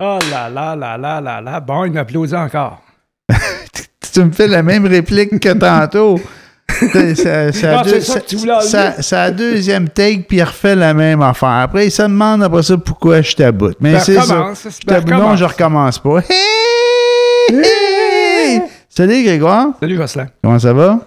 Oh là là là là là là. Bon, il m'applaudit encore. tu me fais la même réplique que tantôt. C'est Ah, c'est deuxième take, puis il refait la même affaire. Après, il se demande après ça pourquoi je t'aboute. Mais c'est ça. Je non, je recommence pas. Hey! Hey! Salut Grégoire, Salut, Jocelyn. comment ça va?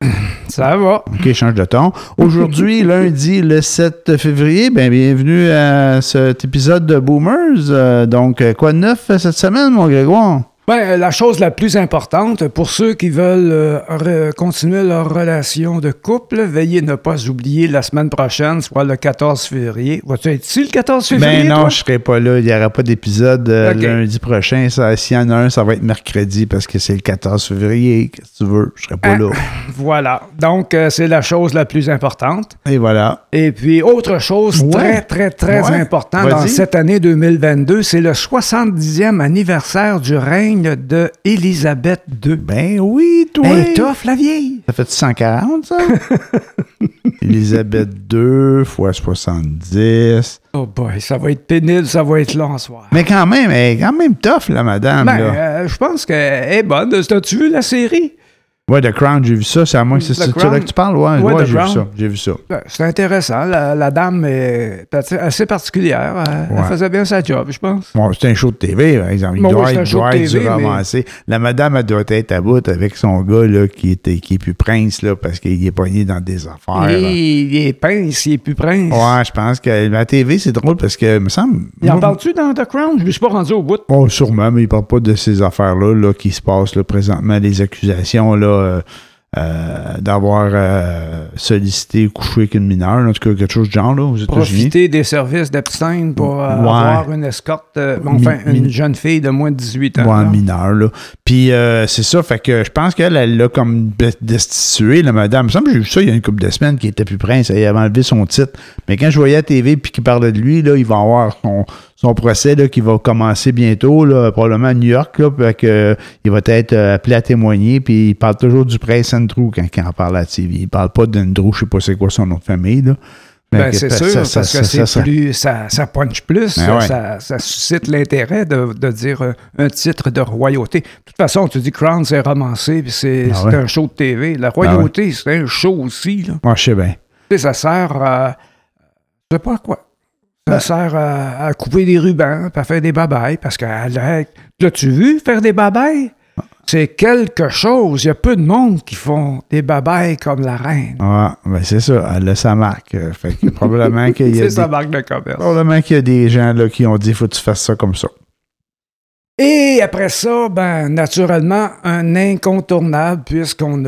Ça va. OK, change de ton. Aujourd'hui, lundi, le 7 février, ben, bienvenue à cet épisode de Boomers. Euh, donc, euh, quoi de neuf euh, cette semaine, mon Grégoire? Ben, la chose la plus importante pour ceux qui veulent euh, continuer leur relation de couple, veuillez ne pas oublier la semaine prochaine, soit le 14 février. Vas-tu être ici le 14 février? Ben non, toi? je serai pas là. Il n'y aura pas d'épisode euh, lundi prochain. S'il y en a un, ça va être mercredi parce que c'est le 14 février. Qu'est-ce que tu veux? Je serai pas Ah. là. Voilà. Donc, euh, c'est la chose la plus importante. Et voilà. Et puis, autre chose Ouais. très, très, très Ouais. important dans cette année 2022, c'est le 70e anniversaire du règne de Élisabeth II. Ben oui, toi. Hey, tough, la vieille! Ça fait 140, ça? Elisabeth II fois 70. Oh boy, ça va être pénible, ça va être long soir. Mais quand même, elle est quand même tough, la madame. Ben, là. euh, je pense qu'elle est bonne. As-tu vu la série? Ouais, The Crown, j'ai vu ça. C'est à moi que c'est là que tu parles? Ouais, Ouais, ouais, The j'ai vu ça. J'ai vu ça. C'est intéressant. La, la dame est assez particulière. Elle, elle faisait bien sa job, je pense. Bon, c'est un show de TV, par exemple. Il Bon, doit être, doit être TV, mais-. La madame, elle doit être à bout avec son gars là, qui, était, qui est plus prince là, parce qu'il est pogné dans des affaires. Il, il est pince, il est plus prince. Ouais, je pense que la TV, c'est drôle parce que, me semble. Il en parle-tu dans The Crown? Je ne suis pas rendu au bout. Oh, sûrement, mais il parle pas de ces affaires-là là, qui se passent là, présentement, les accusations là, euh, euh, d'avoir euh, sollicité ou couché avec une mineure, en tout cas quelque chose de genre là, aux. Profiter des services d'Epstein pour Ouais. avoir une escorte, enfin, Mi- une jeune fille de moins de 18 ans. Ouais, là. mineur, là. Puis c'est ça, fait que je pense qu'elle, elle l'a comme be- destitué, la madame. Il me semble que j'ai vu ça il y a une couple de semaines qui était plus prince, elle avait enlevé son titre. Mais quand je voyais à la TV puis qu'il parlait de lui, là, il va avoir son, son procès là, qui va commencer bientôt, là, probablement à New York, là, que, euh, il va être euh, appelé à témoigner, puis il parle toujours du prince Andrew quand, quand il en parle à la TV. Il parle pas d'Andrew, je sais pas c'est quoi son nom de famille, là. Ben, c'est sûr, ça- ça- parce que ça- c'est plus, ça, punch plus, Ben ça, ouais. ça, ça suscite l'intérêt de, de dire euh, un titre de royauté. De toute façon, tu dis Crown, c'est romancé, puis c'est Ah ouais. un show de TV. La royauté, c'est un show aussi. Là. Ouais, je sais bien. Ça sert à. Je sais pas à quoi. Ça Ben sert à, à couper des rubans, puis à faire des babayes, parce que l'as-tu vu faire des babayes? C'est quelque chose. Il y a peu de monde qui font des babayes comme la reine. Ouais, ben c'est ça, elle a sa marque. euh, Fait que probablement qu'il y a C'est des- sa marque de commerce. Probablement qu'il y a des gens là, qui ont dit faut que tu fasses ça comme ça. Et après ça, ben, naturellement, un incontournable, puisqu'on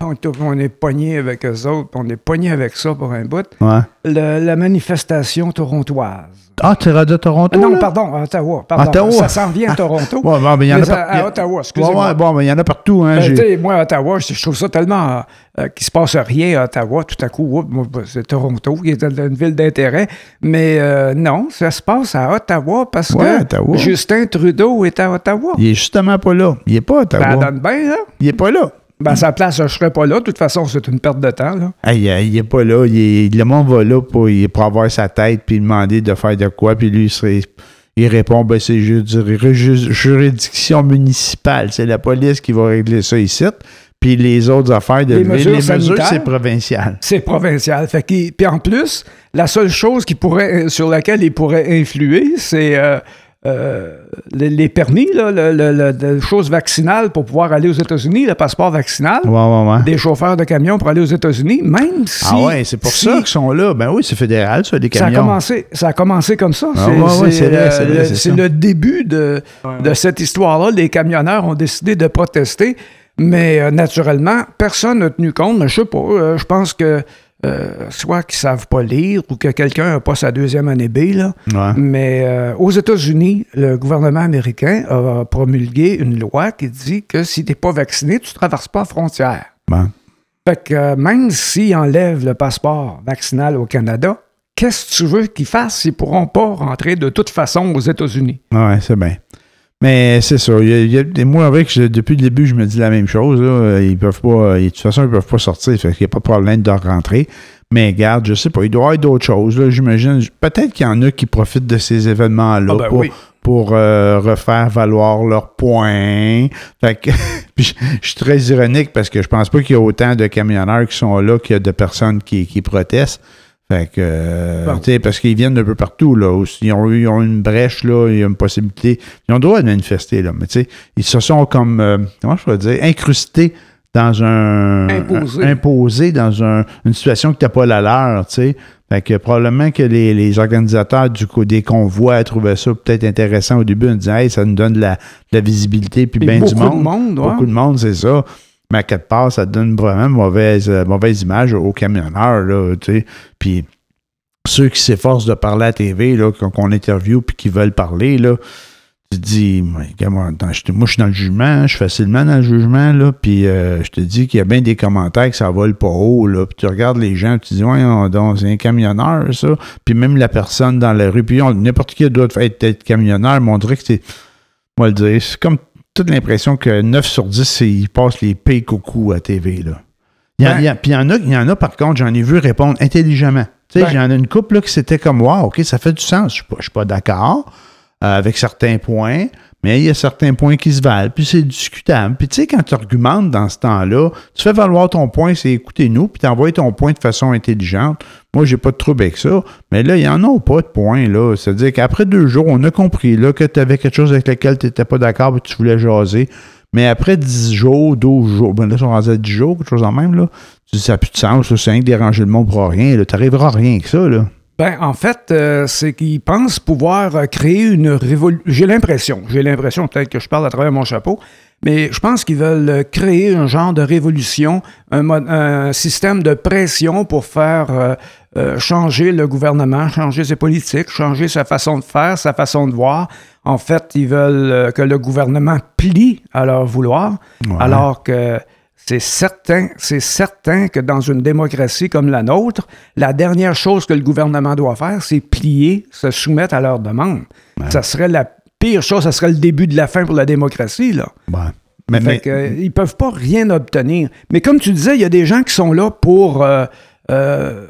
on est pogné avec eux autres, on est pogné avec ça pour un bout, Ouais. Le- la manifestation torontoise. Ah, tu à Toronto? non, là? pardon, à Ottawa. Pardon, Ottawa. Ça s'en vient à Toronto. Ouais, bon, mais il y en a Mais à, à il y a- Ottawa, excusez-moi. ouais, bon, mais il y en a partout. Hein, Ben, moi, à Ottawa, je, je trouve ça tellement euh, qu'il se passe rien à Ottawa. Tout à coup, ben, c'est Toronto qui est une ville d'intérêt. Mais euh, non, ça se passe à Ottawa parce Ouais, que Ottawa. Justin Trudeau est à Ottawa. Il est justement pas là. Il est pas à Ça Ottawa. donne bien, là. Il est pas là. Ben, à sa place, je ne serais pas là. De toute façon, c'est une perte de temps. Là. Hey, il, il est pas là. Il est- le monde va là pour, pour avoir sa tête puis demander de faire de quoi. Puis lui, il, serait- il répond ben, c'est ju- ju- ju- juridiction municipale. C'est la police qui va régler ça ici. Puis les autres affaires de Les mesures les mesures, sanitaires? c'est provincial. C'est provincial. Fait puis en plus, la seule chose qui pourrait, sur laquelle il pourrait influer, c'est euh, euh, les, les permis, là, le, le- le- le chose vaccinale pour pouvoir aller aux États-Unis, le passeport vaccinal. Ouais, ouais, ouais. Des chauffeurs de camions pour aller aux États-Unis, même si. Ah ouais, c'est pour si- ça qu'ils sont là. Ben oui, c'est fédéral, ça, les Ça a, camions. commencé, ça a commencé comme ça. Ah ouais, ouais, c'est euh, le- début de, de cette histoire-là. Les camionneurs ont décidé de protester, mais euh, naturellement, personne n'a tenu compte. Mais je sais pas, euh, je pense que euh, soit qu'ils savent pas lire ou que quelqu'un n'a pas sa deuxième année B, là. Ouais. Mais euh, aux États-Unis, le gouvernement américain a promulgué une loi qui dit que si tu n'es pas vacciné, tu ne traverses pas la frontière. Fait que euh, même s'ils enlèvent le passeport vaccinal au Canada, qu'est-ce que tu veux qu'ils fassent? Ils pourront pas rentrer de toute façon aux États-Unis. Ouais, c'est bien. Mais c'est ça. Il y a- des- moi, avec, je- depuis le début, je me dis la même chose. là. Ils peuvent pas. De toute façon, ils peuvent pas sortir. Fait qu'il n'y a pas de problème de rentrer. Mais garde, je sais pas, il doit y avoir d'autres choses, là, j'imagine. Peut-être qu'il y en a qui profitent de ces événements-là Ah ben pour, oui. pour euh, refaire valoir leurs points. Fait que, je je suis très ironique parce que je pense pas qu'il y a autant de camionneurs qui sont là qu'il y a de personnes qui, qui protestent. Fait que, euh, Bon. parce qu'ils viennent d'un peu partout, là. Aussi, Ils ont, eu- ils ont une brèche, là, il y a une possibilité. Ils ont le droit de manifester, là. Mais tu sais, ils se sont comme, euh, comment je pourrais dire, incrustés dans un. Imposés dans un- une situation qui n'était pas la leur, tu sais. Fait que probablement que les, les organisateurs du coup, des convois trouvaient ça peut-être intéressant au début en disant Hey, ça nous donne de la, de la visibilité puis bien du beaucoup de monde. monde, ouais. Beaucoup de monde, c'est ça. Mais à part, ça donne vraiment une mauvaise, euh, mauvaise image aux camionneurs, là, tu sais. Puis ceux qui s'efforcent de parler à la TV, là, qu'on qu'on interviewe puis qui veulent parler, là, tu te dis, moi, moi, je suis dans le jugement, je suis facilement dans le jugement, là, puis euh, je te dis qu'il y a bien des commentaires que ça vole pas haut, là, puis tu regardes les gens, tu te dis, ouais, c'est un camionneur, ça, puis même la personne dans la rue, puis on- n'importe qui doit être, être camionneur, on dirait que c'est, moi le dire, c'est comme toute l'impression que 9 sur 10, c'est- ils passent les pays coucou à TV, là. Il y en- il y a- Puis il y, en a, il y en a, par contre, j'en ai vu répondre intelligemment. Tu sais, Ben- il y en a une couple là, qui c'était comme, wow, OK, ça fait du sens. Je suis pas, je suis pas d'accord euh, avec certains points, mais il y a certains points qui se valent, puis c'est discutable. Puis tu sais, quand tu argumentes dans ce temps-là, tu fais valoir ton point, c'est écoutez-nous, puis tu envoies ton point de façon intelligente. Moi, j'ai pas de trouble avec ça, mais là, il y en a pas de point, là. C'est-à-dire qu'après deux jours, on a compris là, que tu avais quelque chose avec lequel tu n'étais pas d'accord, puis tu voulais jaser. Mais après 10 jours, 12 jours, ben là, sont rendus à 10 jours, quelque chose en même, là. Tu dis, ça n'a plus de sens, c'est rien déranger le monde pour rien, là. T'arriveras à rien que ça, là. Ben, en fait, euh, c'est qu'ils pensent pouvoir euh, créer une révolution. J'ai l'impression, j'ai l'impression, peut-être que je parle à travers mon chapeau, mais je pense qu'ils veulent euh, créer un genre de révolution, un, système de pression pour faire euh, changer le gouvernement, changer ses politiques, changer sa façon de faire, sa façon de voir. En fait, ils veulent euh, que le gouvernement plie à leur vouloir, Ouais. alors que c'est certain, c'est certain que dans une démocratie comme la nôtre, la dernière chose que le gouvernement doit faire, c'est plier, se soumettre à leurs demandes. Ça serait la pire chose, ça serait le début de la fin pour la démocratie, là. Ouais. Mais, Fait que, euh, ils peuvent pas rien obtenir. Mais comme tu disais, il y a des gens qui sont là pour... euh, euh,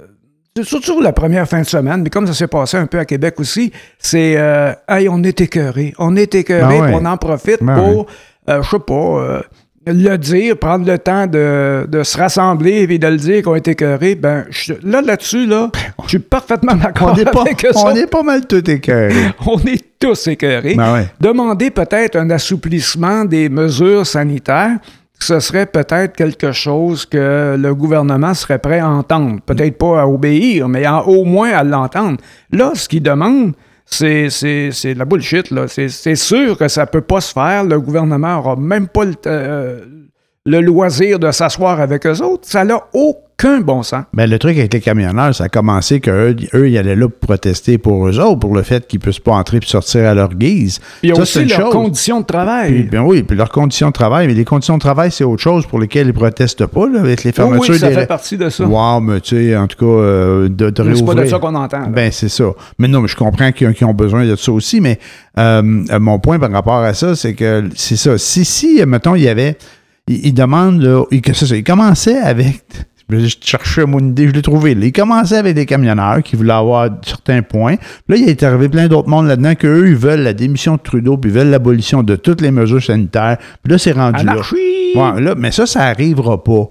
surtout la première fin de semaine, mais comme ça s'est passé un peu à Québec aussi, c'est euh, Hey, on est écœuré. On est écœuré, Ben ouais. on en profite Ben pour, euh, je sais pas, euh, le dire, prendre le temps de, de se rassembler et de le dire qu'on est écœuré. Ben, je- là, là-dessus, là, je suis parfaitement d'accord on est pas, avec eux on est pas mal tout écœurés. On est tous écœurés. Ben ouais. Demander peut-être un assouplissement des mesures sanitaires, ce serait peut-être quelque chose que le gouvernement serait prêt à entendre. Peut-être pas à obéir, mais au moins à l'entendre. Là, ce qu'il demande, c'est, de la bullshit. Là. C'est, sûr que ça peut pas se faire. Le gouvernement aura même pas le, euh, le loisir de s'asseoir avec eux autres. Ça n'a aucun bon sens. Ben, le truc avec les camionneurs, ça a commencé qu'eux, eux, ils allaient là pour protester pour eux autres, pour le fait qu'ils ne puissent pas entrer et sortir à leur guise. Puis il y a Ça, aussi leurs chose. conditions de travail. Puis, ben oui, puis leurs conditions de travail. Mais les conditions de travail, c'est autre chose pour lesquelles ils protestent pas, là, avec les Oui, fermetures oui, ça des. fait partie de ça. Wow, mais tu sais, en tout cas, euh, de, de Mais c'est pas de ça qu'on entend. là. Ben, c'est ça. Mais non, mais je comprends qu'ils ont, qu'ils ont besoin de ça aussi, mais euh, euh, mon point par rapport à ça, c'est que c'est ça. Si, si, mettons, il y avait. Il, il demande, là, il, que ça, il commençait avec. Je cherchais mon idée, je l'ai trouvé. là. Il commençait avec des camionneurs qui voulaient avoir certains points. Là, il est arrivé plein d'autres mondes là-dedans qu'eux, ils veulent la démission de Trudeau, puis ils veulent l'abolition de toutes les mesures sanitaires. Puis là, c'est rendu là. Ouais, là, mais ça, ça arrivera pas.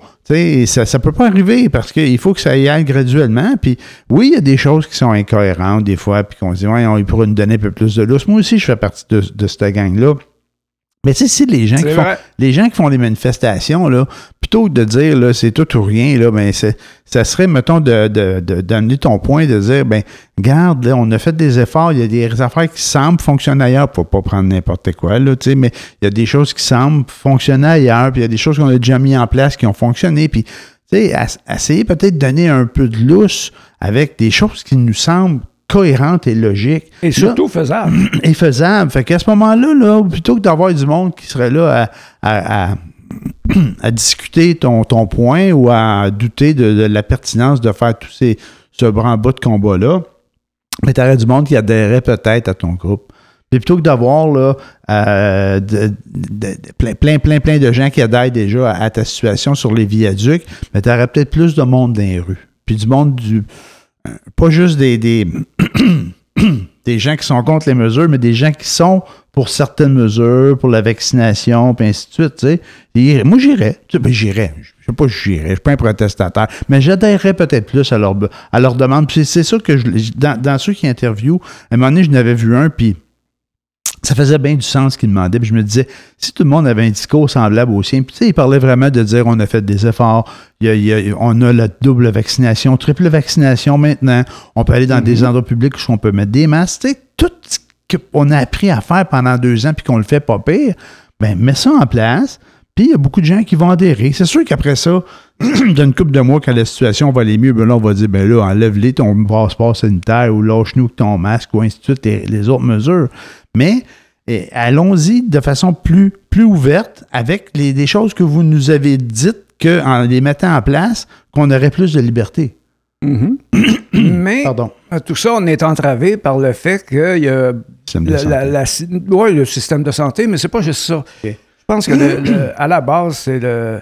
Ça, ça peut pas arriver parce qu'il faut que ça y aille graduellement. Puis oui, il y a des choses qui sont incohérentes des fois, puis qu'on se dit, ouais, on pourrait nous donner un peu plus de lousse. Moi aussi, je fais partie de, de cette gang-là. Mais tu sais, si les gens qui font, les gens qui font des manifestations, là, plutôt que de dire là, c'est tout ou rien, là, ben, c'est- ça serait, mettons, de, de, ton point, de dire, ben, garde, là, on a fait des efforts, il y a des affaires qui semblent fonctionner ailleurs, faut pas prendre n'importe quoi, là, tu sais, mais il y a des choses qui semblent fonctionner ailleurs, puis il y a des choses qu'on a déjà mis en place qui ont fonctionné, puis, tu sais, ess- essayer peut-être de donner un peu de lousse avec des choses qui nous semblent cohérentes et logiques. Et Là- surtout faisable. est faisable. Fait qu'à ce moment-là, là, plutôt que d'avoir du monde qui serait là à, à- à- à discuter ton, ton point ou à douter de, de la pertinence de faire tous ces, ce branle-bas de combat-là, mais tu aurais du monde qui adhérait peut-être à ton groupe. Puis plutôt que d'avoir là, euh, de- plein, plein, plein, plein de gens qui adhèrent déjà à, à ta situation sur les viaducs, mais tu aurais peut-être plus de monde dans les rues. puis du monde du. Pas juste des, des, des gens qui sont contre les mesures, mais des gens qui sont pour certaines mesures, pour la vaccination, puis ainsi de suite. moi, j'irais. Tu sais, ben, j'irais. Je sais pas si j'irais. Je suis pas un protestataire. Mais j'adhérerais peut-être plus à leur, à leur demande. C'est ça que je. Dans, dans ceux qui interviewent, à un moment donné, je n'avais vu un, puis ça faisait bien du sens ce qu'il demandait. Puis je me disais, si tout le monde avait un discours semblable au sien, puis tu sais, il parlait vraiment de dire on a fait des efforts, il y a- il y a- on a la double vaccination, triple vaccination maintenant, on peut aller dans des endroits publics où on peut mettre des masques. Tu sais, tout ce qu'on a appris à faire pendant deux ans puis qu'on le fait pas pire, ben mets ça en place. Puis il y a beaucoup de gens qui vont adhérer. C'est sûr qu'après ça, dans une couple de mois, quand la situation va aller mieux, ben là, on va dire, ben là, enlève-les ton passeport sanitaire ou lâche-nous ton masque ou ainsi de suite, les autres mesures. Mais eh, allons-y de façon plus, plus ouverte avec les, des choses que vous nous avez dites qu'en les mettant en place, qu'on aurait plus de liberté. Mais Pardon. euh, tout ça, on est entravé par le fait qu'il y a la- la- la ouais, le système de santé, mais c'est pas juste ça. Je pense que le- le- à la base, c'est le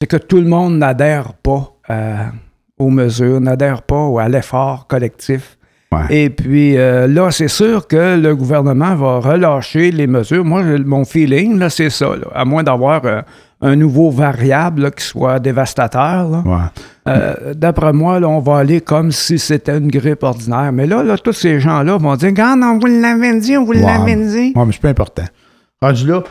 c'est que tout le monde n'adhère pas à- aux mesures, n'adhère pas à l'effort collectif. Ouais. Et puis euh, là, c'est sûr que le gouvernement va relâcher les mesures. Moi, mon feeling, là, c'est ça. là. À moins d'avoir euh, un nouveau variable là, qui soit dévastateur. là. Ouais. Euh, D'après moi, là, on va aller comme si c'était une grippe ordinaire. Mais là, là tous ces gens-là vont dire Regarde, on vous l'avait dit, on vous Ouais. l'avait dit. Ouais, mais c'est pas important. Rendu là,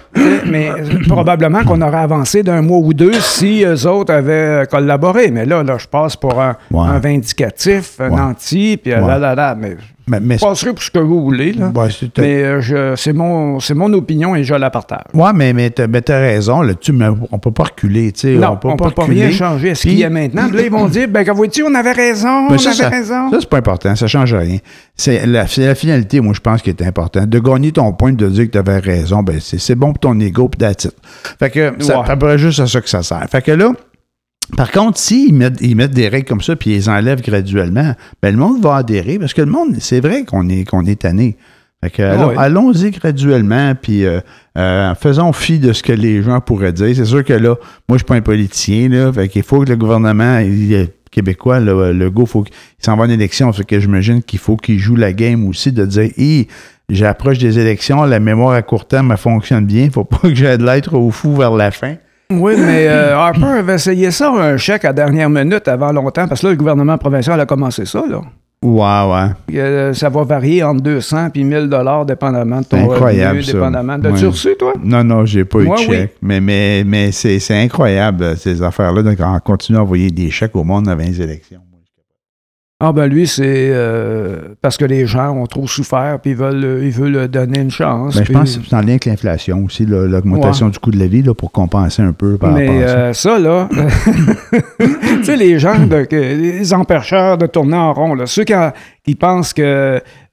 Mais euh, probablement qu'on aurait avancé d'un mois ou deux si eux autres avaient euh, collaboré. Mais là, là je passe pour un, Ouais. un vindicatif, un Ouais. anti, puis euh, Ouais. là, là, là. Mais mais, mais je passerai pour ce que vous voulez. Là. Ouais, mais euh, je- c'est mon, c'est mon opinion et je la partage. Ouais, mais, mais t'as mais t'as raison, là-dessus, mais on peut pas reculer, tu sais. Non, on peut on pas peut pas rien changer à ce qu'il y a maintenant. Puis là, ils vont dire, ben, dites, on avait raison, Mais on ça, avait ça, raison. ça, c'est pas important, ça change rien. C'est la, la finalité, moi, je pense, qui est important. De gagner ton point, de dire que tu avais raison, ben, c'est c'est bon pour ton ego, puis it. Fait que, ça, Ouais. juste à ça que ça sert. Fait que là, par contre, s'ils mettent, ils mettent des règles comme ça, puis ils les enlèvent graduellement, ben, le monde va adhérer, parce que le monde, c'est vrai qu'on est, qu'on est tanné. Fait que, alors, oui. allons-y graduellement, puis euh, euh, faisons fi de ce que les gens pourraient dire. C'est sûr que là, moi, je suis pas un politicien, là, fait qu'il faut que le gouvernement il québécois, le, le go, faut qu'il s'en va en élection. Fait que j'imagine qu'il faut qu'il joue la game aussi de dire, Hi, j'approche des élections, la mémoire à court terme, elle fonctionne bien, faut pas que j'aie de l'être au fou vers la fin. Oui, mais euh, Harper avait essayé ça, un chèque à dernière minute avant longtemps, parce que là, le gouvernement provincial a commencé ça. Là. Ouais, ouais. Puis, euh, ça va varier entre 200 et 1000 dollars dépendamment de ton Incroyable, revenu, ça. dépendamment. T'as-tu Ouais. reçu, toi? Non, non, j'ai pas eu Moi, de oui. chèque. Mais, mais, mais c'est c'est incroyable, euh, ces affaires-là. Donc, on continue à envoyer des chèques au monde avant les élections. Ah ben lui, c'est euh, parce que les gens ont trop souffert puis ils veulent, ils veulent donner une chance. Ben, je pense que c'est en lien avec l'inflation aussi, l'augmentation du coût de la vie, là, pour compenser un peu par Mais rapport à ça. euh, ça, là, tu sais, les gens, de, les empêcheurs de tourner en rond, là, ceux qui, en- qui pensent que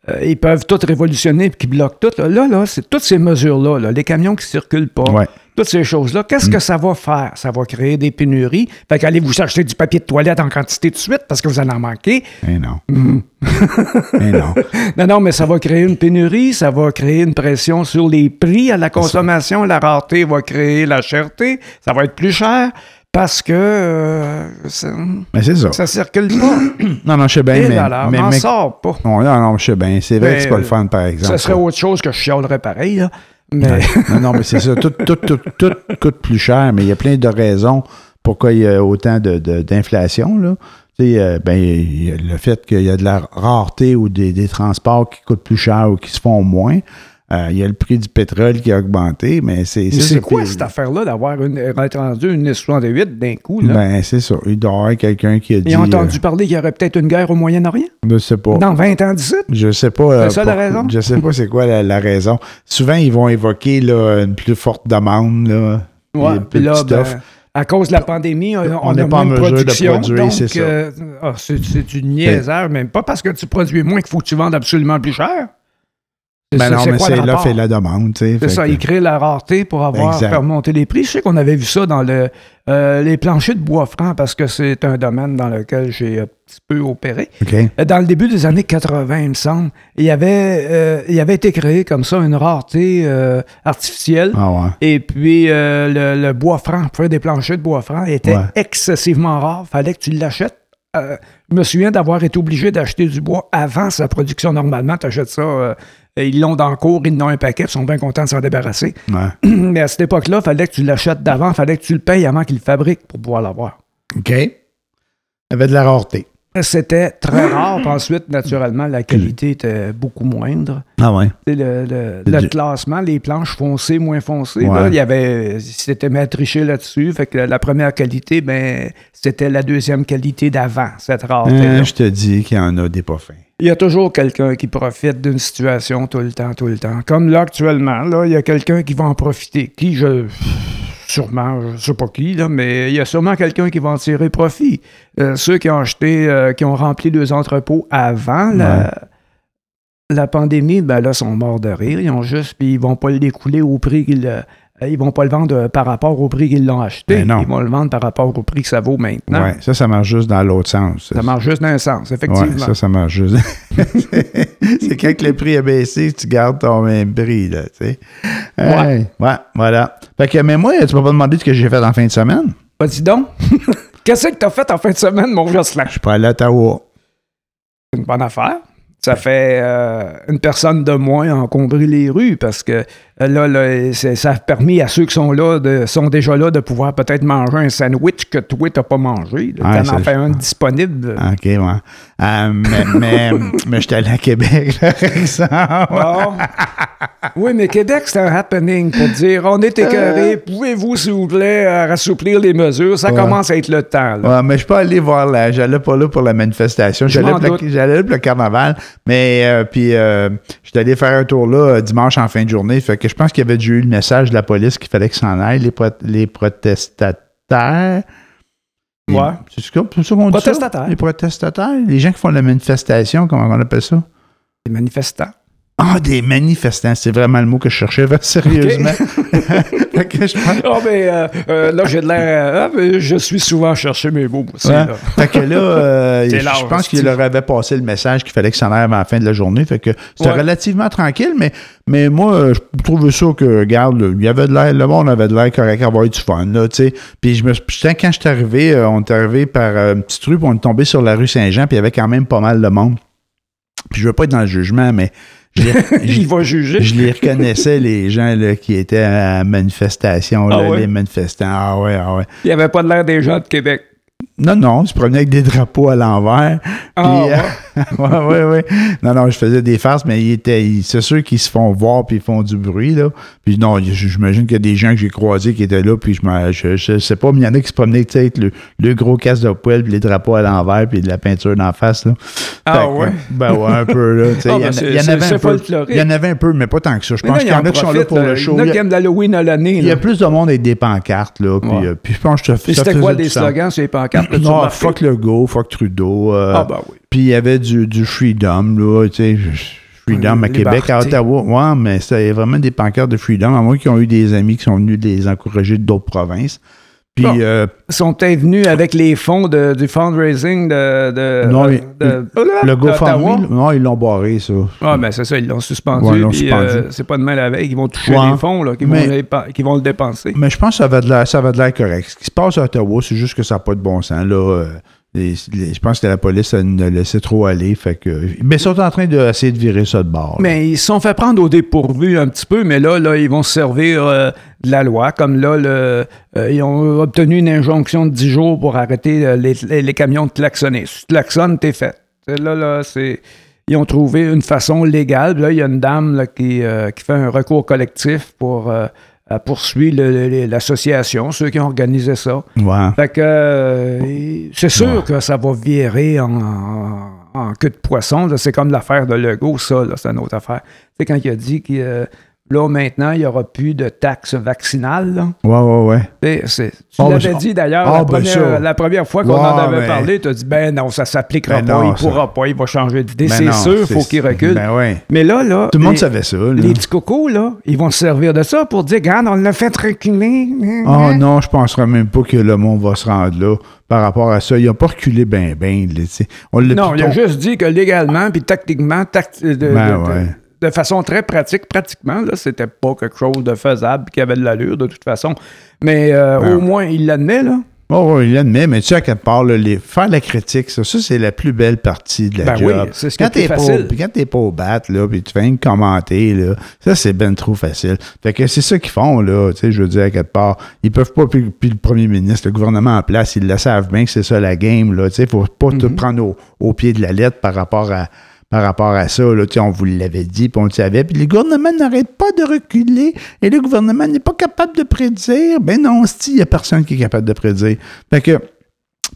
euh, ils peuvent tout révolutionner et qui bloquent tout, là, là, là, c'est toutes ces mesures-là, là, les camions qui circulent pas, Ouais. Toutes ces choses-là, qu'est-ce que ça va faire? Ça va créer des pénuries. Fait qu'allez vous acheter du papier de toilette en quantité tout de suite parce que vous allez en manquer? Eh non. Mm. Eh non. Non, non, mais ça va créer une pénurie, ça va créer une pression sur les prix à la consommation. La rareté va créer la cherté, ça va être plus cher parce que euh, ça, Mais c'est ça. ça circule pas. Non, non, je sais bien, mais. on mais, n'en mais- sort pas. Non, non, je sais bien. C'est vrai Mais, que c'est pas le fun, par exemple. Ça serait autre chose que je chialerais pareil, là. Mais non, non, mais c'est ça. Tout, tout, tout, tout coûte plus cher, mais il y a plein de raisons pourquoi il y a autant de- de- d'inflation. euh, ben, le fait qu'il y a de la rareté ou des, des transports qui coûtent plus cher ou qui se font moins. Euh, il y a le prix du pétrole qui a augmenté, mais c'est c'est quoi cette affaire-là d'avoir une, être rendu une 68 d'un coup, là? Ben, c'est ça. Il doit y avoir quelqu'un qui a dit. Ils ont entendu parler qu'il y aurait peut-être une guerre au Moyen-Orient? euh, je sais pas. Dans 20 ans d'ici? Je sais pas. euh, C'est ça la raison? Je sais pas c'est quoi la, la raison. Souvent, ils vont évoquer là, une plus forte demande. Là, Ouais, Puis, là, ben, à cause de la pandémie, on, n'est a pas en de mesure de production. produire, donc, c'est ça. euh, ah, c'est, c'est du niaiseur, même pas parce que tu produis moins qu'il faut que tu vendes absolument plus cher. Ben non, mais c'est rapport? fait la demande. C'est Fait ça, que- il crée la rareté pour avoir Exact. faire monter les prix. Je sais qu'on avait vu ça dans le, euh, les planchers de bois franc parce que c'est un domaine dans lequel j'ai un petit peu opéré. Euh, Dans le début des années 80, il me semble, il y avait, euh, il avait été créé comme ça une rareté euh, artificielle. Ah ouais. Et puis, le, le bois franc, pour faire des planchers de bois franc, était Ouais. excessivement rare. Fallait que tu l'achètes je me souviens d'avoir été obligé d'acheter du bois avant sa production. Normalement, tu achètes ça, ils l'ont dans le cours, ils n'ont un paquet, ils sont bien contents de s'en débarrasser. Ouais. Mais à cette époque-là, il fallait que tu l'achètes d'avant, il fallait que tu le payes avant qu'il le fabrique pour pouvoir l'avoir. OK. Il y avait de la rareté. C'était très rare. Puis ensuite, naturellement, la qualité était beaucoup moindre. Ah ouais. Le, le- Le- le classement, les planches foncées, moins foncées, Ouais. là, il y avait, c'était matriché là-dessus. Fait que la, la première qualité, ben, c'était la deuxième qualité d'avant, cette rareté. Hein, je te dis qu'il y en a des pas fins. Il y a toujours quelqu'un qui profite d'une situation tout le temps, tout le temps. Comme là, actuellement, là, il y a quelqu'un qui va en profiter. Qui, je... Sûrement, je sais pas qui, là, mais il y a sûrement quelqu'un qui va en tirer profit. Euh, ceux qui ont acheté, euh, qui ont rempli deux entrepôts avant la, la pandémie, ben là, sont morts de rire. Ils ont juste, puis ils vont pas l'écouler au prix qu'ils... euh, ils vont pas le vendre euh, par rapport au prix qu'ils l'ont acheté. Ben non. Ils vont le vendre par rapport au prix que ça vaut maintenant. Ouais, ça, ça marche juste dans l'autre sens. Ça marche juste dans un sens, effectivement. Ouais, ça, ça marche juste. c'est quand le prix a baissé, tu gardes ton même prix, là, tu sais. Hey, ouais, voilà. Fait que, mais moi, tu m'as pas demandé ce que j'ai fait en fin de semaine? Bah, dis donc. Qu'est-ce que t'as fait en fin de semaine, mon Jocelyn? Je suis pas allé à Ottawa. C'est une bonne affaire. Ça fait euh, une personne de moins encombrer les rues parce que euh, là, ça a permis à ceux qui sont là, de, sont déjà là, de pouvoir peut-être manger un sandwich que toi, t'as pas mangé. Ouais, T'en en fais un disponible. OK, ouais. Euh, mais mais, mais j'étais allé à Québec, par exemple. Bon. oui, mais Québec, c'est un happening pour dire on est écœuré, pouvez-vous, s'il vous plaît, euh, rassouplir les mesures? Ça Ouais. commence à être le temps. Là. Ouais, mais je suis pas allé voir la. J'allais pas là pour la manifestation. Je J'allais pour, pour le carnaval. Mais euh, puis euh, j'étais allé faire un tour là euh, dimanche en fin de journée. Fait que je pense qu'il y avait déjà eu le message de la police qu'il fallait qu'ils s'en aillent, les, pro- les protestataires. Ouais. C'est ça qu'on dit? ça? Les protestataires. Les gens qui font la manifestation, comment on appelle ça? Les manifestants. Ah, des manifestants. C'est vraiment le mot que je cherchais, sérieusement. Que je pense- Ah, mais euh, euh, là, j'ai de l'air. ah, mais je suis souvent chercher mes mots aussi. Ouais. là. Fait que là, euh, je pense qu'il leur avait passé le message qu'il fallait qu'ils s'en aillent avant la fin de la journée. Fait que c'était Ouais. relativement tranquille, mais, mais moi, euh, je trouvais ça que, regarde, il y avait de l'air, le monde avait de l'air correct, avoir eu du fun, là, tu sais. Puis je me quand je suis arrivé, euh, on est arrivé par euh, une petite rue, puis on est tombé sur la rue Saint-Jean, puis il y avait quand même pas mal de monde. Puis je veux pas être dans le jugement, mais Il va juger. je les reconnaissais, les gens là, qui étaient à la manifestation, Ah là, ouais? les manifestants. Ah ouais, ah ouais. Il n'y avait pas de l'air des gens de Québec. Non, non, je promenais avec des drapeaux à l'envers. Ah, Puis, euh, ouais, ouais, ouais. Non, non, je faisais des farces, mais il était, c'est sûr qu'ils se font voir puis ils font du bruit, là. Puis non, j'imagine qu'il y a des gens que j'ai croisés qui étaient là, puis je, me, je, je sais pas, mais il y en a qui se promenaient, tu sais, avec le, le gros casque de poêle, puis les drapeaux à l'envers, puis de la peinture d'en face, là. Ah, que, ouais? Ben ouais, un peu, là. Ah, il y en ben, il y en avait un peu. Il y en avait un peu, mais pas tant que ça. Je Mais pense qu'il y en a qui sont là pour le show. Il y en a Il y qui a- aiment l'Halloween à l'année. il y a là. plus de monde avec des pancartes, là. Puis, Ouais. euh, puis je pense que ça, Puis ça c'était quoi des slogans sur les pancartes? Non, fuck Legault, fuck Trudeau. euh, Ah, ben oui. Puis il y avait du, du freedom, là, tu sais, freedom à Liberté. Québec, à Ottawa. Ouais, mais c'était vraiment des pancartes de freedom, à moins qu'ils ont eu des amis qui sont venus les encourager d'autres provinces. Puis, Bon. euh, Ils sont venus avec les fonds de- du fundraising de, de, Non, de- le d'Ottawa. GoFundMe, non, ils l'ont barré, ça. Ah, ben c'est ça, ils l'ont suspendu. Ouais, ils l'ont puis, suspendu. euh, c'est pas demain la veille qu'ils vont toucher Ouais. les fonds, là, qu'ils Mais- vont, qu'ils vont le dépenser. Mais je pense que ça avait de l'air, ça avait de l'air correct. Ce qui se passe à Ottawa, c'est juste que ça n'a pas de bon sens, là. euh, je pense que la police ne laissait trop aller, fait que... Mais ils sont en train d'essayer de virer ça de bord. là. Mais ils se sont fait prendre au dépourvu un petit peu, mais là, là ils vont se servir euh, de la loi. Comme là, le, euh, ils ont obtenu une injonction de 10 jours pour arrêter euh, les, les- les camions de klaxonner. Si tu klaxonnes, t'es fait. Là, là, c'est... Ils ont trouvé une façon légale. Là, il y a une dame là, qui, qui fait un recours collectif pour le- l'association, ceux qui ont organisé ça. Ouais. Fait que euh, c'est sûr Ouais. que ça va virer en, en- en queue de poisson. C'est comme l'affaire de Legault, ça, c'est une autre affaire. Sais, quand il a dit que euh, là, maintenant, il n'y aura plus de taxes vaccinales. là. Ouais, ouais, ouais. Tu Ah, ben, l'avais dit d'ailleurs ah, la, ben, première, la première fois qu'on Ouais, en avait parlé. Tu as dit, ben non, ça s'appliquera Ben pas, non, il ne pourra pas, il va changer d'idée. Ben c'est sûr, faut qu'il recule. Ouais. Mais là, là. Tout le monde les- savait ça, là. Les petits cocos, là, ils vont se servir de ça pour dire, regarde, on l'a fait reculer. Oh non, je penserais même pas que le monde va se rendre là par rapport à ça. Il n'a pas reculé ben ben. là. On Non, il a juste dit que légalement, puis tactiquement, tact- de, Ben de- ouais. De façon très pratique, pratiquement, là, c'était pas quelque chose de faisable qui avait de l'allure, de toute façon. Mais euh, au moins, il l'admet, là. Oh, oui, il admet, mais tu sais, à quelque part, là, les, faire la critique, ça, ça c'est la plus belle partie de la Ben job. oui, c'est ce quand t'es pas, quand t'es pas au bat, là, puis tu fais une commenter, là, ça, c'est ben trop facile. Fait que c'est ça qu'ils font, là, tu sais, je veux dire, à quelque part. Ils peuvent pas, puis, puis le premier ministre, le gouvernement en place, ils le savent bien que c'est ça la game, là, tu sais, faut pas Mhm. te prendre au, au pied de la lettre par rapport à par rapport à ça, là, on vous l'avait dit, puis on le savait, puis le gouvernement n'arrête pas de reculer, et le gouvernement n'est pas capable de prédire. Ben non, il n'y a personne qui est capable de prédire. Fait que,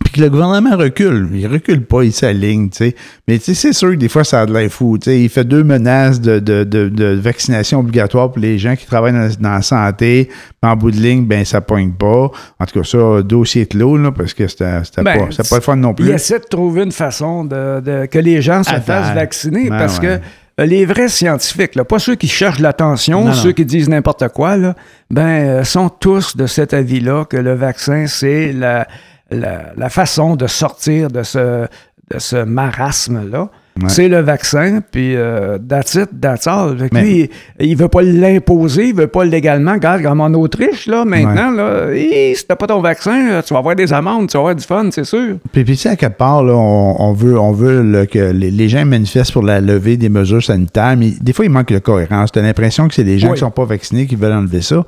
puis que le gouvernement recule. Il recule pas, il s'aligne, tu sais. Mais tu sais, c'est sûr que des fois, ça a de l'air fou. Tu sais, il fait deux menaces de, de, de, de vaccination obligatoire pour les gens qui travaillent dans, dans la santé. Puis en bout de ligne, ben ça pogne pas. En tout cas, ça, dossier clos, là, parce que c'était Ben, pas, pas le fun non Il plus. essaie de trouver une façon de, que les gens se Attends. fassent vacciner Ben parce ouais. que euh, les vrais scientifiques, là, pas ceux qui cherchent l'attention, ceux non. qui disent n'importe quoi, là, ben, euh, sont tous de cet avis-là que le vaccin, c'est la, la, la façon de sortir de ce, de ce marasme-là. Ouais. C'est le vaccin, puis euh, that's it, that's all. Fait que Mais- lui, il, il veut pas l'imposer, il veut pas légalement. Regarde, comme en Autriche, là, maintenant, là, hi, si t'as pas ton vaccin, là, tu vas avoir des amendes, tu vas avoir du fun, c'est sûr. Puis, puis tu sais, à quelque part, là, on, on veut, on veut là, que les, les gens manifestent pour la levée des mesures sanitaires, mais des fois, il manque de cohérence. Tu as l'impression que c'est les gens Oui. qui sont pas vaccinés qui veulent enlever ça.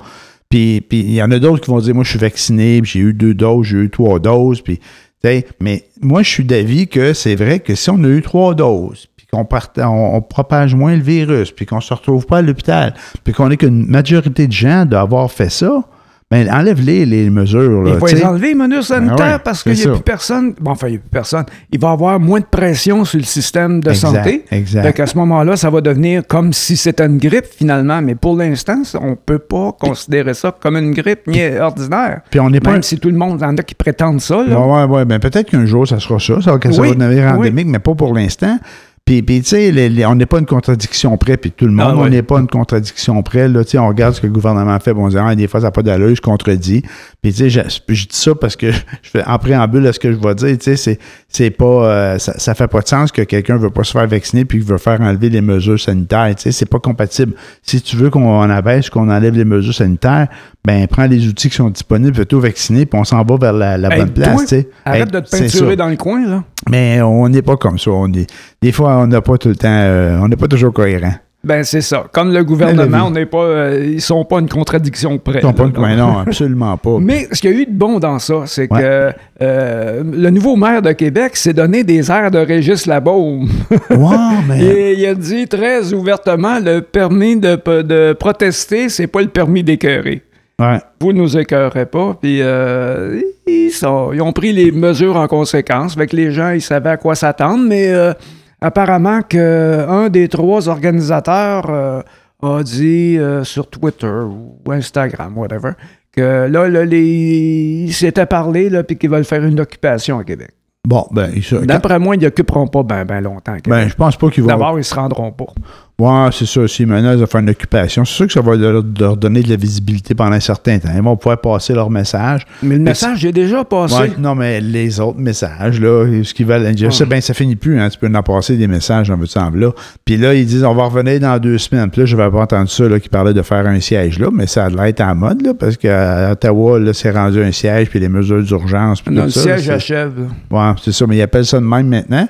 Puis il y en a d'autres qui vont dire, moi, je suis vacciné, j'ai eu deux doses, j'ai eu trois doses, puis... Mais moi, je suis d'avis que c'est vrai que si on a eu trois doses, puis qu'on on, propage moins le virus, puis qu'on se retrouve pas à l'hôpital, puis qu'on est qu'une majorité de gens d'avoir fait ça, ben enlève-les les mesures. Là, Il faut tu les enlever, les mesures sanitaires, Ah ouais, parce qu'il n'y a plus personne. Bon, enfin, il n'y a plus personne. Il va y avoir moins de pression sur le système de Exact, santé. exact. Fait qu'à ce moment-là, ça va devenir comme si c'était une grippe, finalement. Mais pour l'instant, on ne peut pas considérer ça comme une grippe ni ordinaire. Puis on n'est pas Même si tout le monde, en a qui prétendent ça. Là. Ouais, ouais. Ben, peut-être qu'un jour, ça sera ça. Ça, va- ça Oui, va devenir oui. endémique, mais pas pour l'instant. Puis, puis, tu sais, on n'est pas une contradiction près, puis tout le monde, Ah, on n'est pas une contradiction près. Là, tu sais, on regarde ce que le gouvernement fait, bon, on dit, ah, des fois, ça n'a pas d'allure, je contredis. Puis, tu sais, je, je dis ça parce que je fais en préambule à ce que je vais dire, tu sais, c'est, pas, euh, ça, ça fait pas de sens que quelqu'un veut pas se faire vacciner puis qu'il veut faire enlever les mesures sanitaires, tu sais, c'est pas compatible. Si tu veux qu'on abaisse, qu'on enlève les mesures sanitaires, ben, prends les outils qui sont disponibles, fais-tout vacciner, puis on s'en va vers la, la bonne place, tu sais. Arrête de te peinturer dans le coin, là. Mais on n'est pas comme ça. On est, des fois, on n'a pas tout le temps, euh, on n'est pas toujours cohérent. Ben, c'est ça. Comme le gouvernement, vie. on n'est pas. euh, ils sont pas une contradiction près. Ils sont pas une- non, absolument pas. Mais ce qu'il y a eu de bon dans ça, c'est Ouais. que euh, le nouveau maire de Québec s'est donné des airs de Régis Labaume. Wow, mais Et il a dit très ouvertement le permis de, de protester, c'est pas le permis d'écœurer. Ouais. Vous nous écœurez pas. Puis euh, ils, sont- ils ont pris les mesures en conséquence. Avec les gens, ils savaient à quoi s'attendre, mais euh, apparemment que un des trois organisateurs euh, a dit sur Twitter ou Instagram, whatever, que là, là, les, ils s'étaient parlé là, puis qu'ils veulent faire une occupation à Québec. Bon, ben, D'après moi, ils n'occuperont pas ben, ben longtemps à Québec. ben, je pense pas qu'ils vont. D'abord, ils se rendront pas. Ouais, c'est ça. S'ils menacent de faire une occupation, c'est sûr que ça va leur, leur donner de la visibilité pendant un certain temps. Ils vont pouvoir passer leur message. Mais le message est déjà passé. Ouais, non, mais les autres messages, là, ce qu'ils veulent, je sais bien, ça finit plus, hein, tu peux en passer des messages dans votre semble là. Puis là, ils disent, on va revenir dans deux semaines. Puis là, je n'avais pas entendu ça, là, qui parlait de faire un siège, là, mais ça a l'air être en mode, là, parce qu'à Ottawa, là, c'est rendu un siège, puis les mesures d'urgence, Non, le ça, siège c'est- achève. là. Ouais, c'est ça, mais ils appellent ça de même maintenant.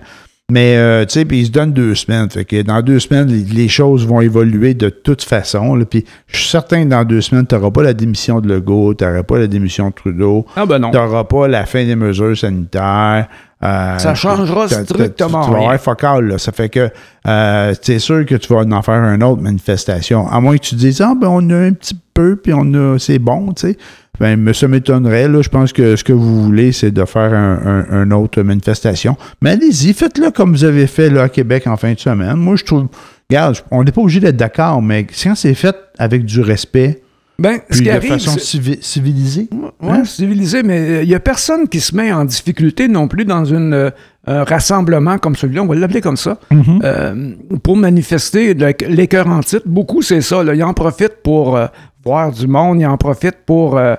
Mais, euh, tu sais, puis ils se donnent deux semaines. Fait que dans deux semaines, les, les choses vont évoluer de toute façon. là. Puis je suis certain que dans deux semaines, tu n'auras pas la démission de Legault, tu n'auras pas la démission de Trudeau, Ah ben non. tu n'auras pas la fin des mesures sanitaires. euh, Ça changera strictement Tu vas avoir fuck all, là. Ça fait que euh, c'est sûr que tu vas en faire une autre manifestation. À moins que tu dises, ah, ben on a un petit peu, puis on a, c'est bon, tu sais. Ben, ça m'étonnerait, là. Je pense que ce que vous voulez, c'est de faire un, un- un autre manifestation. Mais allez-y, faites-le comme vous avez fait, là, à Québec en fin de semaine. Moi, je trouve, regarde, on n'est pas obligé d'être d'accord, mais quand c'est fait avec du respect, Ben, ce puis qui de arrive, façon civi- civilisée, Ouais, Hein? civilisé, mais il n'y a personne qui se met en difficulté non plus dans une, euh, un rassemblement comme celui-là, on va l'appeler comme ça, Mm-hmm. euh, pour manifester l'écœur en titre. Beaucoup, c'est ça. Là. Ils en profitent pour euh, voir du monde, ils en profitent pour euh,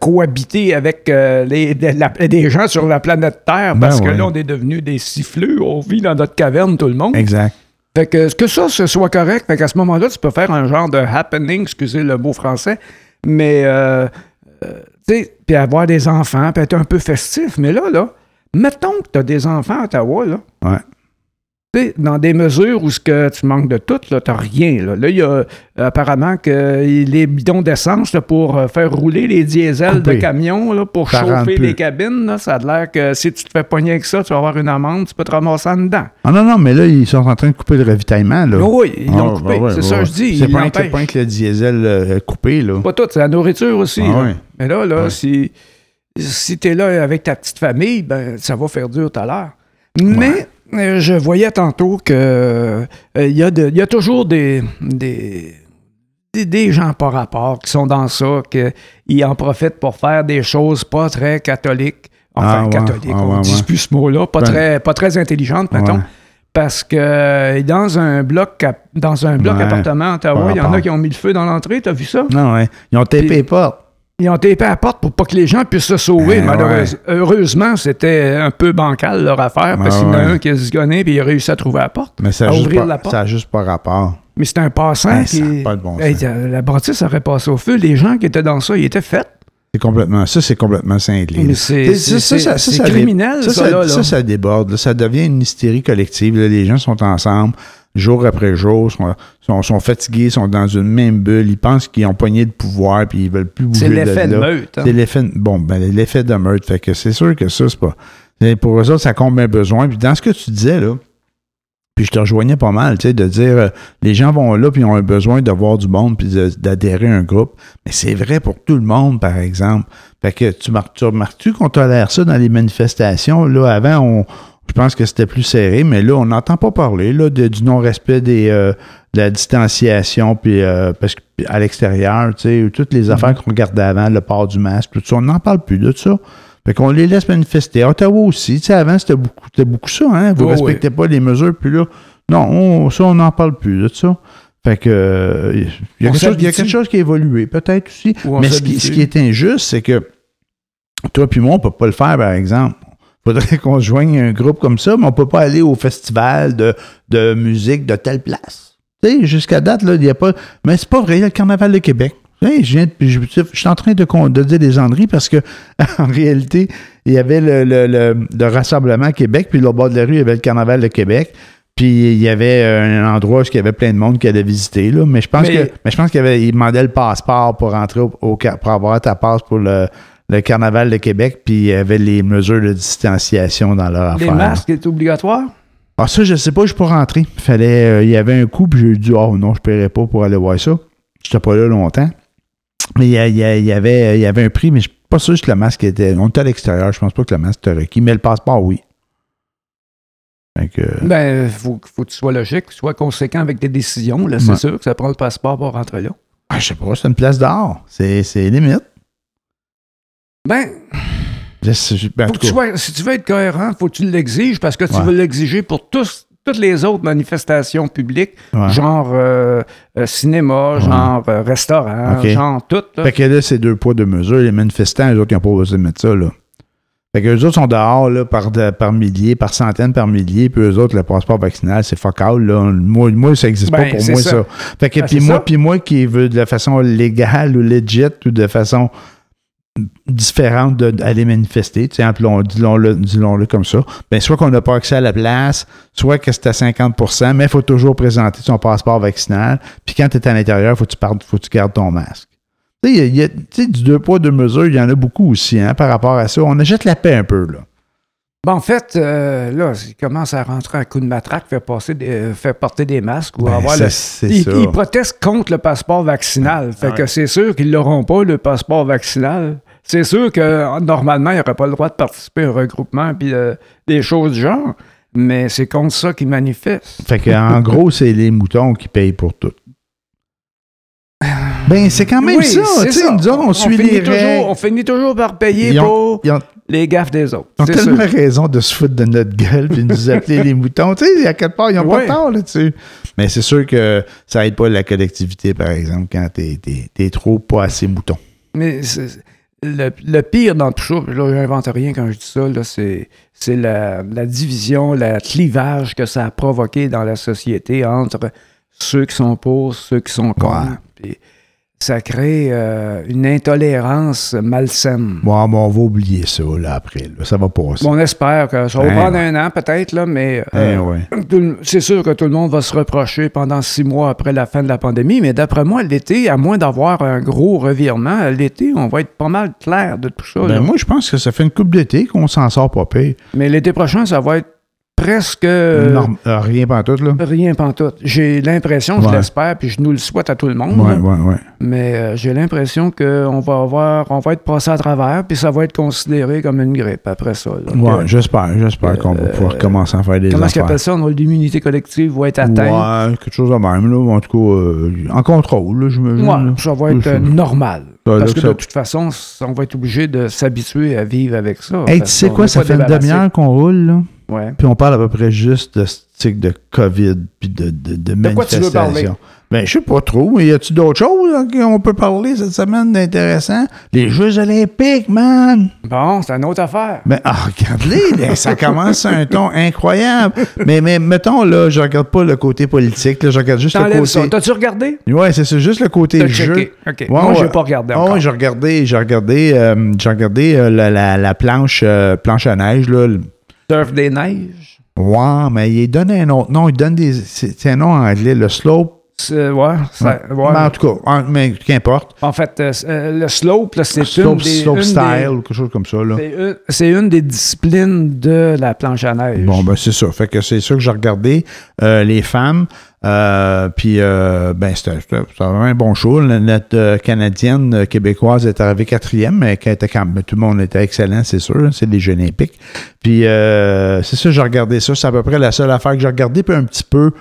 cohabiter avec les, de la- des gens sur la planète Terre, Ben parce que là, on est devenus des siffleux, on vit dans notre caverne, tout le monde. exact. Fait que, que ça, ce soit correct, fait qu'à ce moment-là, tu peux faire un genre de happening, excusez le mot français, mais Tu sais, puis avoir des enfants, puis être un peu festif. Mais là, là, mettons que tu as des enfants à Ottawa, là. Ouais. Tu dans des mesures où ce que tu manques de tout, là, t'as rien. Là, Là, il y a euh, apparemment que les bidons d'essence pour euh, faire rouler les diesels Coupé. de camions, là, pour Ça chauffer les cabines, là, ça a l'air que si tu te fais pogner avec ça, tu vas avoir une amende, tu peux te ramasser en dedans. Ah non, non, mais là, ils sont en train de couper le ravitaillement. Là. Oui, ils l'ont Ah, coupé. ben ouais, c'est ça, ouais. je dis. C'est pas que, pas que le diesel euh, coupé, là. Pas tout, c'est la nourriture aussi. Ah là. ouais. Mais là, là si, si tu es là avec ta petite famille, ben, ça va faire dur tout à l'heure. Mais euh, je voyais tantôt que euh, il y, a de- il y a toujours des, des, des, des gens par rapport qui sont dans ça, qu'ils en profitent pour faire des choses pas très catholiques. Enfin, Ah ouais, catholiques, ah on ne dit ouais. plus ce mot-là, pas, Ben- très, pas très intelligentes, mettons. Parce que euh, dans un bloc, dans un bloc Ouais. appartement à Ottawa, il y en a qui ont mis le feu dans l'entrée, t'as vu ça? Non, ouais. Ils ont tapé les portes. Ils ont tapé à la porte pour pas que les gens puissent se sauver. Eh Malheureuse- Heureusement, c'était un peu bancal leur affaire parce Ah qu'il y en a ouais. un qui a zigonné et il a réussi à trouver la porte. Mais ça a, ouvrir pas, la porte. ça a juste pas rapport. Mais c'était un passant Ben, qui. ça pas de bon sens. la bâtisse aurait passé au feu. Les gens qui étaient dans ça, ils étaient faits. C'est complètement, ça, c'est complètement cinglé. C'est- c'est- c'est- c'est criminel, ça, ça, ça, là, là. ça, ça déborde. là. Ça devient une hystérie collective. Les gens sont ensemble, jour après jour, sont, sont, sont fatigués, sont dans une même bulle. Ils pensent qu'ils ont pogné le pouvoir puis ils veulent plus bouger C'est de l'effet de meute. hein. C'est l'effet, bon, ben, l'effet de meute. Fait que c'est sûr que ça, c'est pas. c'est- Pour eux autres, ça comble un besoin. Puis dans ce que tu disais, là, puis je te rejoignais pas mal, tu sais, de dire euh, les gens vont là puis ils ont un besoin de voir du monde puis d'adhérer à un groupe. Mais c'est vrai pour tout le monde, par exemple. Fait que tu, mar- tu remarques-tu qu'on tolère ça dans les manifestations? Là, avant, on, je pense que c'était plus serré, mais là, on n'entend pas parler là, de- du non-respect des, euh, de la distanciation, puis euh, parce que à l'extérieur, tu sais, toutes les affaires qu'on regardait avant, le port du masque, tout ça, on n'en parle plus de ça. Fait qu'on les laisse manifester. Ottawa aussi, tu sais, avant, c'était beaucoup, beaucoup ça, hein? Vous Oh, respectez pas les mesures, puis là, non, on- ça, on n'en parle plus de ça. Fait que euh, il y, a On quelque chose- il y a quelque chose qui a évolué, peut-être aussi. Ou Mais ce qui, s'habitue. ce qui est injuste, c'est que toi puis moi, on peut pas le faire, par exemple. faudrait qu'on se joigne un groupe comme ça, mais on peut pas aller au festival de, de musique de telle place. Tu sais, jusqu'à date, là, il n'y a pas. Mais c'est pas vrai, il y a le Carnaval de Québec. Je, viens de- je, je suis en train de, de dire des enneries parce que, en réalité, il y avait le, le, le- le Rassemblement Québec, puis au bord de la rue, il y avait le Carnaval de Québec. Puis il y avait un endroit où il y avait plein de monde qui allait visiter. Là. Mais je pense Mais- que mais je pense qu'il il demandait le passeport pour rentrer au, au ca- pour avoir ta passe pour le, le Carnaval de Québec, puis il y avait les mesures de distanciation dans leur Les affaire. masques est obligatoire? Ah, ça, je sais pas, je suis pas rentré. Il fallait, euh, il y avait un coup, puis j'ai dit, oh non, je paierais pas pour aller voir ça. J'étais pas là longtemps. Mais il y, a- il y a- il y avait, il y avait un prix, mais je suis pas sûr que le masque était. On était à l'extérieur, je pense pas que le masque était requis, mais le passeport, oui. Que, Ben, faut, faut que tu sois logique, que tu sois conséquent avec tes décisions. Là, c'est Ouais. sûr que ça prend le passeport pour rentrer là. ah, je sais pas, c'est une place d'or. C'est, c'est limite. Ben, Je sais- je- ben, faut que tu sois- si tu veux être cohérent, faut que tu l'exiges parce que tu Ouais. veux l'exiger pour tous, toutes les autres manifestations publiques, ouais. genre euh, euh, cinéma, genre euh, restaurant, genre tout. là. Fait que là, c'est deux poids, deux mesures. Les manifestants, eux autres, ils n'ont pas besoin de mettre ça, là. Fait que eux autres sont dehors, là, par, de- par milliers, par centaines, par milliers, puis eux autres, le passeport vaccinal, c'est fuck là. Moi, moi ça n'existe Ben, pas pour c'est moi, ça. ça. Fait que, Ben, puis moi, puis moi qui veux de la façon légale ou legit ou de façon différente d'aller manifester, tu sais, appelons- disons-le comme ça, ben soit qu'on n'a pas accès à la place, soit que c'est à 50% mais il faut toujours présenter son passeport vaccinal, puis quand tu es à l'intérieur, il faut que tu partes, faut que tu gardes ton masque. Tu sais, il y a- tu sais, du deux poids, deux mesures, il y en a beaucoup aussi, hein, par rapport à ça. On achète la paix un peu, là. Ben, en fait, euh, là, il commence à rentrer un coup de matraque, faire, passer des, euh, faire porter des masques ou Ben, avoir le. Ils, ils protestent contre le passeport vaccinal. Fait que c'est sûr qu'ils l'auront pas, le passeport vaccinal. C'est sûr que normalement, il n'aurait pas le droit de participer à un regroupement puis euh, des choses du genre. Mais c'est contre ça qu'ils manifestent. Fait que, en gros, c'est les moutons qui payent pour tout. Ben, c'est quand même Oui, ça. c'est Tu sais, ça. nous autres, on, suit finit les toujours- règles. On finit toujours par payer ont- pour ont, les gaffes des autres. ils ont tellement sûr. raison de se foutre de notre gueule puis de nous appeler les moutons. Tu sais, à quelque part, ils n'ont pas tort là-dessus. Mais c'est sûr que ça aide pas la collectivité, par exemple, quand t'es es, trop pas assez mouton. Mais c'est- le, le pire dans tout ça, là, j'invente rien quand je dis ça, là, c'est, c'est la, la division, le clivage que ça a provoqué dans la société entre ceux qui sont pour, ceux qui sont contre. Ouais. Ça crée euh, une intolérance malsaine. Bon, bon, on va oublier ça, là, après. là. Ça va passer. Bon, on espère que ça va Ben prendre un an, peut-être, là, mais euh, ouais. le- c'est sûr que tout le monde va se reprocher pendant six mois après la fin de la pandémie, mais d'après moi, l'été, à moins d'avoir un gros revirement, l'été, on va être pas mal clair de tout ça. Ben, moi, je pense que ça fait une coupe d'été qu'on s'en sort pas pire. Mais l'été prochain, ça va être presque Norm- euh, rien pas tout, là. rien pantoute. J'ai l'impression, je l'espère, puis je nous le souhaite à tout le monde, Ouais, ouais, mais euh, j'ai l'impression qu'on va avoir, on va être passé à travers, puis ça va être considéré comme une grippe après ça. Que- j'espère, j'espère qu'on va pouvoir commencer à faire des euh, Comment est-ce affaires. appellent ça? On- L'immunité collective va être atteinte? Ouais, quelque chose de même, là. En tout cas, euh, en contrôle, là, j'imagine. Ça va être euh, normal. Parce que de toute façon, on va être obligé de s'habituer à vivre avec ça. Hey, tu sais qu'on quoi, ça fait une demi-heure qu'on roule, là. Ouais. Puis on parle à peu près juste de ce type de COVID puis de, de, de De quoi tu veux manifestations. parler? Ben, je sais pas trop. mais Y a-tu d'autres choses qu'on peut parler cette semaine d'intéressant? Les Jeux Olympiques, man! Bon, c'est une autre affaire. Ben, ah, regarde-les, là, ça commence sur un ton incroyable. Mais, mais mettons, là, je regarde pas le côté politique, là, je regarde juste le côté. T'as-tu regardé? Ouais, c'est ça, juste le côté jeu. checké. OK. Ouais, Moi, ouais. j'ai pas regardé encore. ouais, j'ai regardé, j'ai regardé, euh, j'ai regardé euh, la, la, la planche, euh, planche à neige, là. le- Surf des neiges. Ouais, mais il donne un autre nom. Il donne des. C'est un nom en anglais, le slope. Ouais, ça- ouais. Mais en tout cas, en- mais qu'importe. En fait, euh, euh, le slope, là, c'est une Slope, des... slope une style des- ou quelque chose comme ça. Là. c'est une- C'est une des disciplines de la planche à neige. Bon, ben c'est ça. Fait que c'est ça que j'ai regardé. euh, les femmes. Euh, puis, euh, ben, c'était vraiment un bon show. La- Notre euh, Canadienne euh, québécoise est arrivée quatrième, mais était quand tout le monde était excellent, c'est sûr. hein, c'est les Jeux Olympiques. Puis, euh, c'est ça, j'ai regardé ça. C'est à peu près la seule affaire que j'ai regardé, puis un petit peu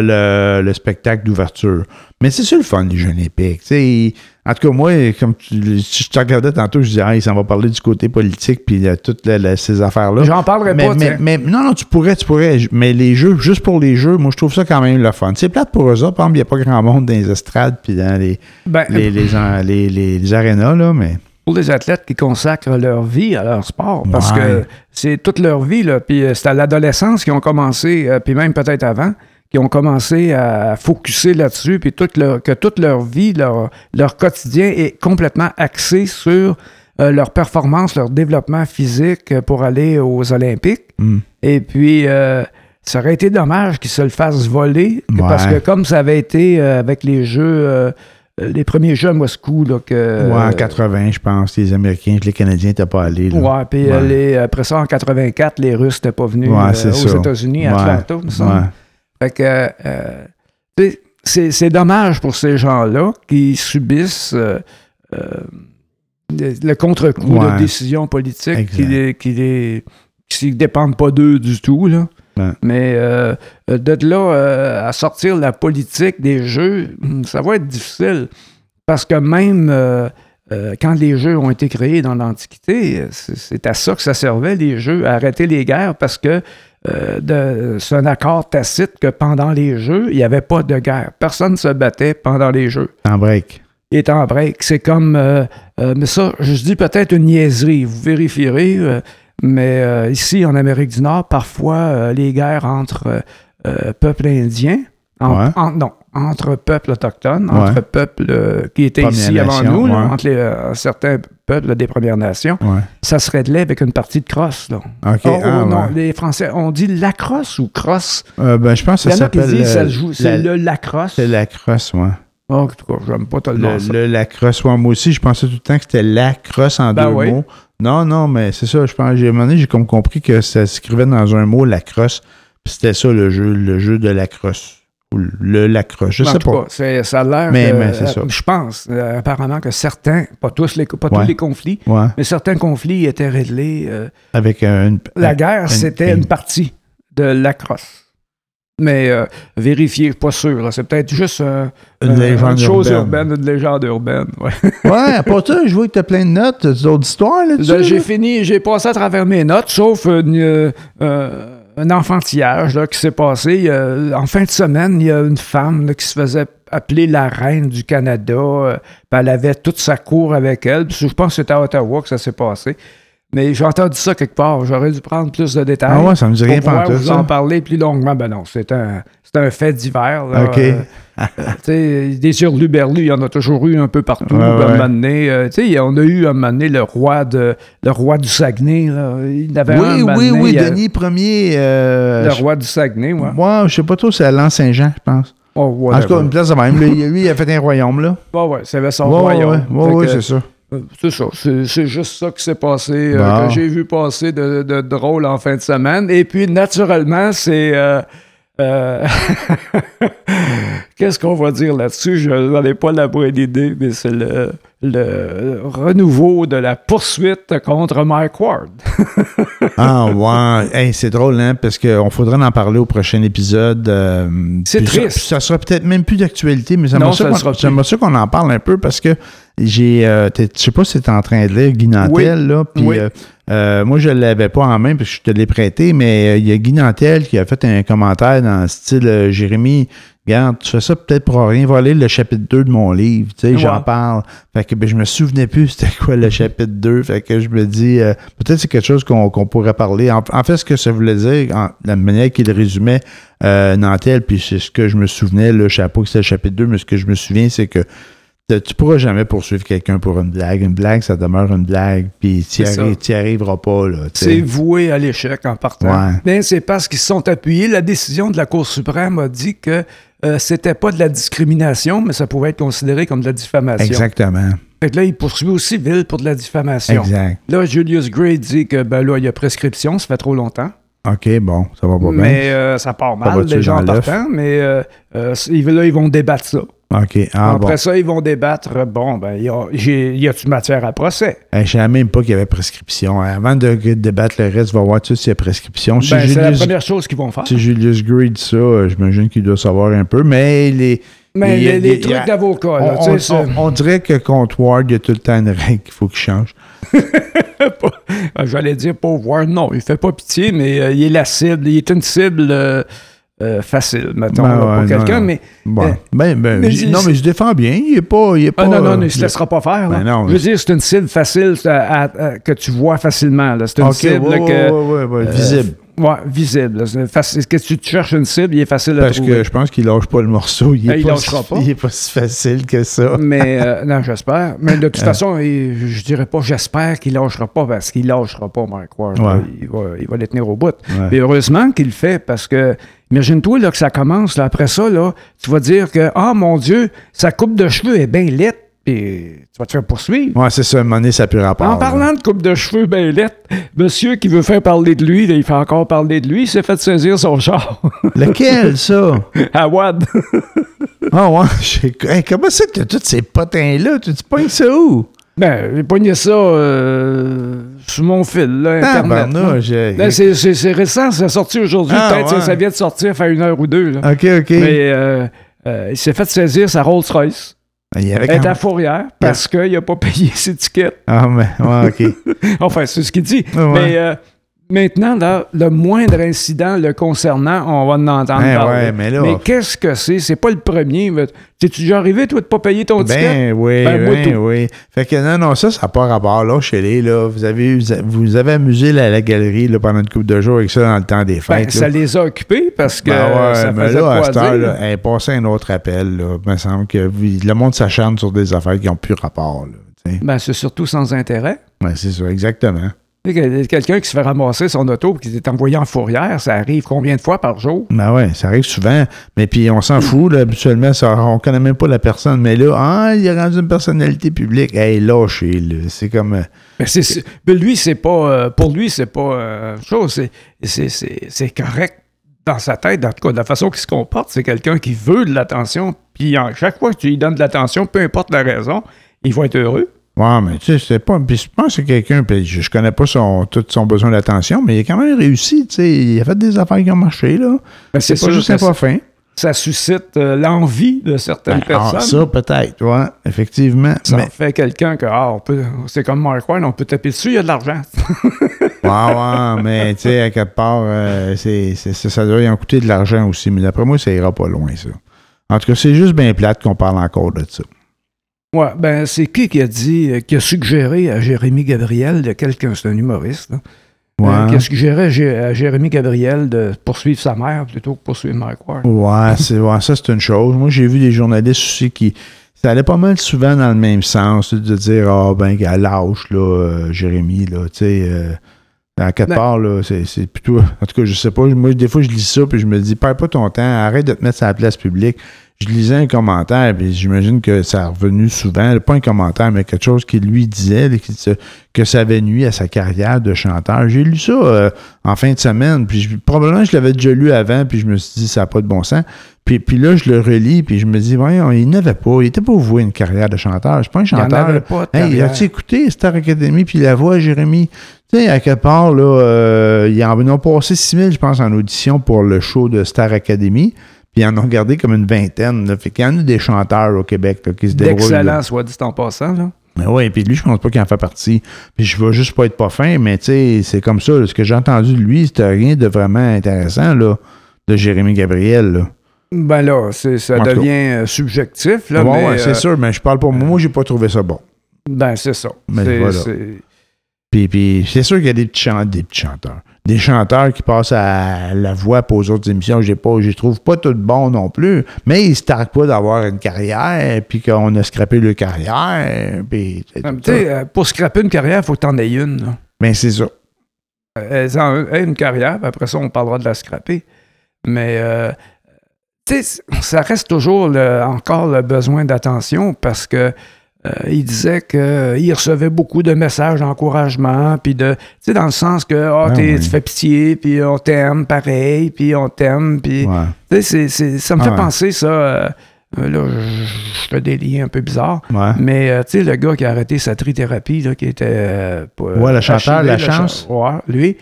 le, le spectacle d'ouverture. Mais c'est ça le fun, les Jeux Olympiques. En tout cas, moi, comme tu, si je te regardais tantôt, je disais, ah, ça va parler du côté politique, puis de toutes la- ces affaires-là. J'en parlerai Mais, pas, mais, non, non, tu pourrais, tu pourrais. Mais les jeux, juste pour les jeux, moi, je trouve ça quand même le fun. C'est plate pour eux autres. Par exemple, il n'y a pas grand monde dans les estrades puis dans les, Ben, les, les, les, les, les arénas, là, mais. pour les athlètes qui consacrent leur vie à leur sport, parce Ouais. que c'est toute leur vie, là, puis euh, c'est à l'adolescence qu'ils ont commencé, euh, puis même peut-être avant, qui ont commencé à focuser là-dessus, puis toute leur- que toute leur vie, leur, leur quotidien est complètement axé sur euh, leur performance, leur développement physique euh, pour aller aux Olympiques. hmm. Et puis, euh, ça aurait été dommage qu'ils se le fassent voler, Ouais. parce que comme ça avait été euh, avec les jeux, les premiers jeux à Moscou, là, que... ouais, en 80, je pense, les Américains, les Canadiens n'étaient pas allés. Là. Ouais, puis Ouais. après ça, en 84, les Russes n'étaient pas venus Ouais, euh, aux. États-Unis, à. Atlanta, me semble. Fait que, euh, c'est dommage pour ces gens-là qui subissent euh, euh, le, contre-coup Ouais. de décisions politiques qui les, qui les qui dépendent pas d'eux du tout. Là. Ouais. Mais de là à sortir la politique des jeux, hum, ça va être difficile. Parce que même quand les jeux ont été créés dans l'Antiquité, c'est c'est à ça que ça servait, les jeux, à arrêter les guerres, parce que euh, de- c'est un accord tacite que pendant les jeux, il n'y avait pas de guerre. Personne ne se battait pendant les jeux. En break. Il est en break. C'est comme. euh, euh, mais ça, je dis peut-être une niaiserie, vous vérifierez. mais ici, en Amérique du Nord, parfois, les guerres entre peuples indiens, en- Ouais. en- non, entre peuples autochtones, Ouais. entre peuples euh, qui étaient ici avant nous, là, entre les, euh, certains peuples des Premières Nations, Ouais. ça se réglait avec une partie de crosse. Là. Oh, oh, ah, non, ouais. les Français, on dit lacrosse ou crosse? Euh, ben, je pense que ça s'appelle. ça joue, la- c'est le lacrosse. C'est la crosse, ouais. Oh, en tout cas, j'aime pas tellement Le, ça. le lacrosse. Ouais, moi aussi, je pensais tout le temps que c'était la crosse en Ben deux oui. mots. Non, non, mais c'est ça. Je pense, j'ai, à un moment donné, j'ai comme compris que ça s'écrivait dans un mot la crosse. Puis c'était ça le jeu, le jeu de la crosse. Ou le lacrosse. Je En sais pas. cas, ça a l'air Mais- mais c'est euh, ça. Je pense, euh, apparemment, que certains, pas tous les, pas Ouais. tous les conflits, Ouais. mais certains conflits étaient réglés. euh, Avec une. la guerre, c'était une- partie de la crosse. Mais euh, vérifier, je suis pas sûr. C'est peut-être juste Une chose urbaine. urbaine, une légende urbaine. ouais. Ouais, pas ça, je vois que t'as plein de notes, d'autres histoires là-dessus. Là, j'ai fini, j'ai passé à travers mes notes, sauf une, un enfantillage qui s'est passé. En fin de semaine, il y a une femme qui se faisait appeler la reine du Canada. euh, elle avait toute sa cour avec elle. Je pense que c'était à Ottawa que ça s'est passé. Mais j'ai entendu ça quelque part. J'aurais dû prendre plus de détails. Ah ouais, ça me dit pour rien pouvoir pantoute, vous ça. en parler plus longuement. Ben non, c'est un, c'est un fait divers. là. OK. Euh, tu sais, des hurluberlus, il y en a toujours eu un peu partout. Ouais, un moment donné, euh, on a eu un moment donné le roi, de, le roi du Saguenay. Là. Il avait un Oui, oui, donné, oui, a- Denis Ier. Euh, Le roi du Saguenay, ouais. Moi, je sais pas trop, c'est à l'An-Saint-Jean, je pense. Oh, En tout cas, une place de même. Lui, il a fait un royaume, là. Ouais, ouais, c'est son Ouais, royaume. ouais, que, c'est ça. Euh, C'est ça. C'est, juste ça qui s'est passé, euh, que j'ai vu passer de, de drôle en fin de semaine. Et puis, naturellement, c'est. euh, euh, Qu'est-ce qu'on va dire là-dessus? Je n'en ai pas la bonne idée, mais c'est le, le renouveau de la poursuite contre Mike Ward. Ah, ouais. Hey, c'est drôle, hein, parce qu'on faudrait en parler au prochain épisode. euh, C'est ça- triste. Ça, sera peut-être même plus d'actualité, mais j'aimerais ça ça, qu'on- en parle un peu parce que j'ai. euh, je sais pas si tu en train de lire Guy Nantel, là. Puis Oui. euh, euh, moi, je ne l'avais pas en main parce que je te l'ai prêté, mais il y a Guy Nantel qui a fait un commentaire dans le style Jérémy. Regarde, tu fais ça peut-être pour rien. Va lire le chapitre 2 de mon livre. Tu sais, j'en parle. Fait que ben, je me souvenais plus c'était quoi le chapitre 2. Fait que je me dis, euh, peut-être c'est quelque chose qu'on pourrait parler. En, en fait, ce que ça voulait dire, en- la manière qu'il résumait euh, Nantel, puis c'est ce que je me souvenais, le chapeau que c'était le chapitre 2, mais ce que je me souviens, c'est que tu tu pourras jamais poursuivre quelqu'un pour une blague. Une blague, ça demeure une blague, puis tu n'y arriveras pas. C'est voué à l'échec en partant. Ouais. Mais c'est parce qu'ils se sont appuyés. La décision de la Cour suprême a dit que euh, c'était pas de la discrimination, mais ça pouvait être considéré comme de la diffamation. Exactement. Fait que là, il poursuit au civil pour de la diffamation. Exact. Là, Julius Gray dit que ben là, il y a prescription, ça fait trop longtemps. OK, bon, ça va pas bien. mais euh, ça part mal, gens en partant. Mais euh, là, ils vont débattre ça. OK, ah Après bon. ça, ils vont débattre. Bon, ben, y a- y a-tu matière à procès? Je savais même pas qu'il y avait prescription. Avant de de débattre le reste, va voir tout s'il y a prescription. Si Ben, c'est la Julius, première chose qu'ils vont faire. si Julius dit ça, euh, j'imagine qu'il doit savoir un peu, mais les. Mais il y a- les, les trucs d'avocat, là, On, dirait que contre Ward, il y a tout le temps une règle qu'il faut qu'il change. Ah, J'allais dire pauvre Ward, non, il fait pas pitié, mais euh, il est la cible, il est une cible euh, euh, facile, mettons, Ben là, pour quelqu'un, non. mais... Bon. Euh, Ben, ben, mais j- il- non, mais je défends bien. Il est pas. Il est pas Ah non, non, euh, il se laissera pas faire. là. Ben non, Je veux dire, c'est une cible facile à- à- à- que tu vois facilement. là. C'est une cible ouais, que... ouais, ouais, ouais, visible. Ouais, visible. facile. Que tu cherches une cible, il est facile à Parce trouver. que je pense qu'il lâche pas le morceau. Il est, Ben, il pas, lâchera si, pas. il est pas si facile que ça. Mais euh, non, j'espère. Mais de toute façon, il- je dirais pas j'espère qu'il lâchera pas parce qu'il lâchera pas, Mike Ward. Ouais. Il, va, il va les tenir au bout. Ouais. Et heureusement qu'il le fait parce que imagine-toi là, que ça commence. Là, après ça, là, tu vas dire que Ah mon Dieu, sa coupe de cheveux est bien laite. Puis vas te faire poursuivre. Ouais, c'est ça. À donné, ça n'a plus rapport. En là. parlant de coupe de cheveux laite, monsieur qui veut faire parler de lui, là, il fait encore parler de lui, il s'est fait saisir son char Lequel, ça? à Wad. Ah ouais. Hey, comment ça que tous ces potins-là? Tu te pognes ça où? Ben, j'ai pogné ça euh, sur mon fil, là, Ah, Internet. ben, Ben, c'est, c'est- c'est récent, c'est sorti aujourd'hui. Ah, Peut-être ouais. que ça vient de sortir, faire une heure ou deux. là. OK, OK. Mais euh, euh, il s'est fait saisir sa Rolls-Royce. Il y avait Elle est à Fourrière parce qu'il n'a pas payé ses tickets. Ah, mais, ouais, OK. Enfin, c'est ce qu'il dit. Ouais. Mais euh, maintenant, là, le moindre incident le concernant, on va en entendre Hein, parler. ouais, mais qu'est-ce que c'est? C'est pas le premier. T'es-tu déjà arrivé, toi, de pas payer ton ticket? Ben oui, Ben, moi, ben oui. Fait que non, non, ça, ça n'a pas rapport. Là, chez les, là, vous avez, vous avez amusé la, la galerie là, pendant une couple de jours avec ça dans le temps des Ben, fêtes. ça là. les a occupés parce que Ben ouais, ça mais faisait là, à cette heure, là, hey, passez un autre appel. Là. Il me semble que oui, le monde s'acharne sur des affaires qui n'ont plus rapport. Là. Ben, c'est surtout sans intérêt. ouais, c'est ça, exactement. Quelqu'un qui se fait ramasser son auto et qui est envoyé en fourrière, ça arrive combien de fois par jour? Ben ouais, ça arrive souvent. Mais puis on s'en fout, là, habituellement, ça, on connaît même pas la personne. Mais là, ah, il a rendu une personnalité publique. Hey, lâchez, là. C'est comme. euh, Ben, c'est- c'est- ben, lui, c'est pas. euh, pour lui, c'est pas euh, chose. c'est- c'est- C'est c'est correct dans sa tête, en tout cas, de la façon qu'il se comporte. C'est quelqu'un qui veut de l'attention. Puis chaque fois que tu lui donnes de l'attention, peu importe la raison, il va être heureux. Ouais, mais tu sais, c'est pas. Puis je pense que c'est quelqu'un, puis je, je connais pas son, tout son besoin d'attention, mais il a quand même réussi, tu sais. Il a fait des affaires qui ont marché, là. Ben, C'est pas sûr juste un pas fin. ça suscite euh, l'envie de certaines Ben, ah, personnes. ça, peut-être, ouais, effectivement. Ça mais, fait quelqu'un que, ah, on peut, c'est comme Mark Ward, on peut taper dessus, il y a de l'argent. ouais, ouais, mais tu sais, à quelque part, euh, c'est, ça doit y en coûter de l'argent aussi. Mais d'après moi, ça ira pas loin, ça. En tout cas, c'est juste bien plate qu'on parle encore de ça. Ouais, ben c'est qui qui a dit, euh, qui a suggéré à Jérémy Gabriel, de quelqu'un, c'est un humoriste, là, euh, qui a suggéré à, Jé- à Jérémy Gabriel de poursuivre sa mère plutôt que poursuivre Mike Ward. Ouais, c'est, ouais, ça, c'est une chose. Moi, j'ai vu des journalistes aussi qui. Ça allait pas mal souvent dans le même sens, de dire, ah, ben, à l'âge, là, euh, Jérémy, là, tu sais. euh, à quelque Ben- part, là, c'est, c'est plutôt. En tout cas, je sais pas. Moi, des fois, je lis ça, puis je me dis, perds pas ton temps, arrête de te mettre sur la place publique. Je lisais un commentaire, puis j'imagine que ça a revenu souvent, pas un commentaire, mais quelque chose qu'il lui disait, qui que ça avait nuit à sa carrière de chanteur. J'ai lu ça euh, en fin de semaine, puis je- probablement je l'avais déjà lu avant, puis je me suis dit, ça n'a pas de bon sens. Puis, puis là, je le relis, puis je me dis, voyons, il n'avait pas, il était pas voué à une carrière de chanteur. C'est pas un Il chanteur. avait pas de Hey, carrière. as-tu écouté Star Academy puis la voix, Jérémy? Tu sais, à quelque part, là, euh, ils en ont passé 6 000, je pense, en audition pour le show de Star Academy. Puis ils en ont regardé comme une vingtaine. Là. Fait qu'il y en a des chanteurs au Québec là, qui se débrouillent. là. D'excellent, soit dit en passant. Là. Mais oui, puis lui, je pense pas qu'il en fait partie. Puis je veux juste pas être pas fin, mais tu sais, c'est comme ça. là. Ce que j'ai entendu de lui, c'était rien de vraiment intéressant, là, de Jérémy Gabriel, là. Ben là, ça En devient euh, subjectif. Là, Bon, ouais, c'est euh, sûr, mais je parle pour moi. Moi, j'ai pas trouvé ça bon. Ben, c'est ça. Mais C'est- voilà. Puis, puis c'est sûr qu'il y a des petits, chan- des petits chanteurs. Des chanteurs qui passent à la voix pour aux autres émissions. Je pas, je trouve pas tous bons non plus. Mais ils se targuent pas d'avoir une carrière, puis qu'on a scrappé leur carrière. Puis, tout ça. euh, pour scraper une carrière, il faut que tu en aies une. là. Mais c'est ça. Euh, elles en- aient une carrière, puis après ça, on parlera de la scraper. Mais, euh, ça reste toujours le- encore le besoin d'attention parce que euh, il disait qu'il recevait beaucoup de messages d'encouragement, puis de, tu sais, dans le sens que, ah, Ah t'es- oui. tu fais pitié, puis on t'aime pareil, puis on t'aime, puis, Ouais. tu sais, ça me Ah fait ouais. penser, ça, euh, euh, là, je fais des liens un peu bizarres, Ouais. mais, euh, tu sais, le gars qui a arrêté sa trithérapie, là, qui était... euh, Ouais, le chanteur, La Chance. Ouais, lui.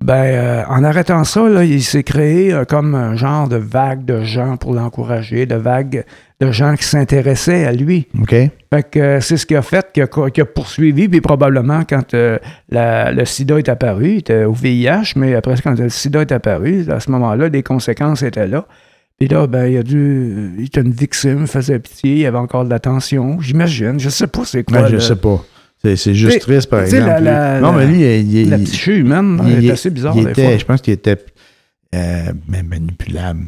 Ben, euh, en arrêtant ça, là, il s'est créé euh, comme un genre de vague de gens pour l'encourager, de vague de gens qui s'intéressaient à lui. OK? Fait que euh, c'est ce qui a fait qu'il a, poursuivi, puis probablement quand euh, la- le sida est apparu, il était au VIH, mais après quand le sida est apparu, à ce moment-là, les conséquences étaient là. Puis là, ben, il a dû. Il était une victime, il faisait pitié, il avait encore de l'attention, j'imagine. Je sais pas c'est quoi. Ben, je le- sais pas. C'est, c'est juste triste, par exemple. la- la- non, mais lui, il, il- La psyché humaine il- est assez bizarre il était- fois. Je pense qu'il était euh, mais manipulable.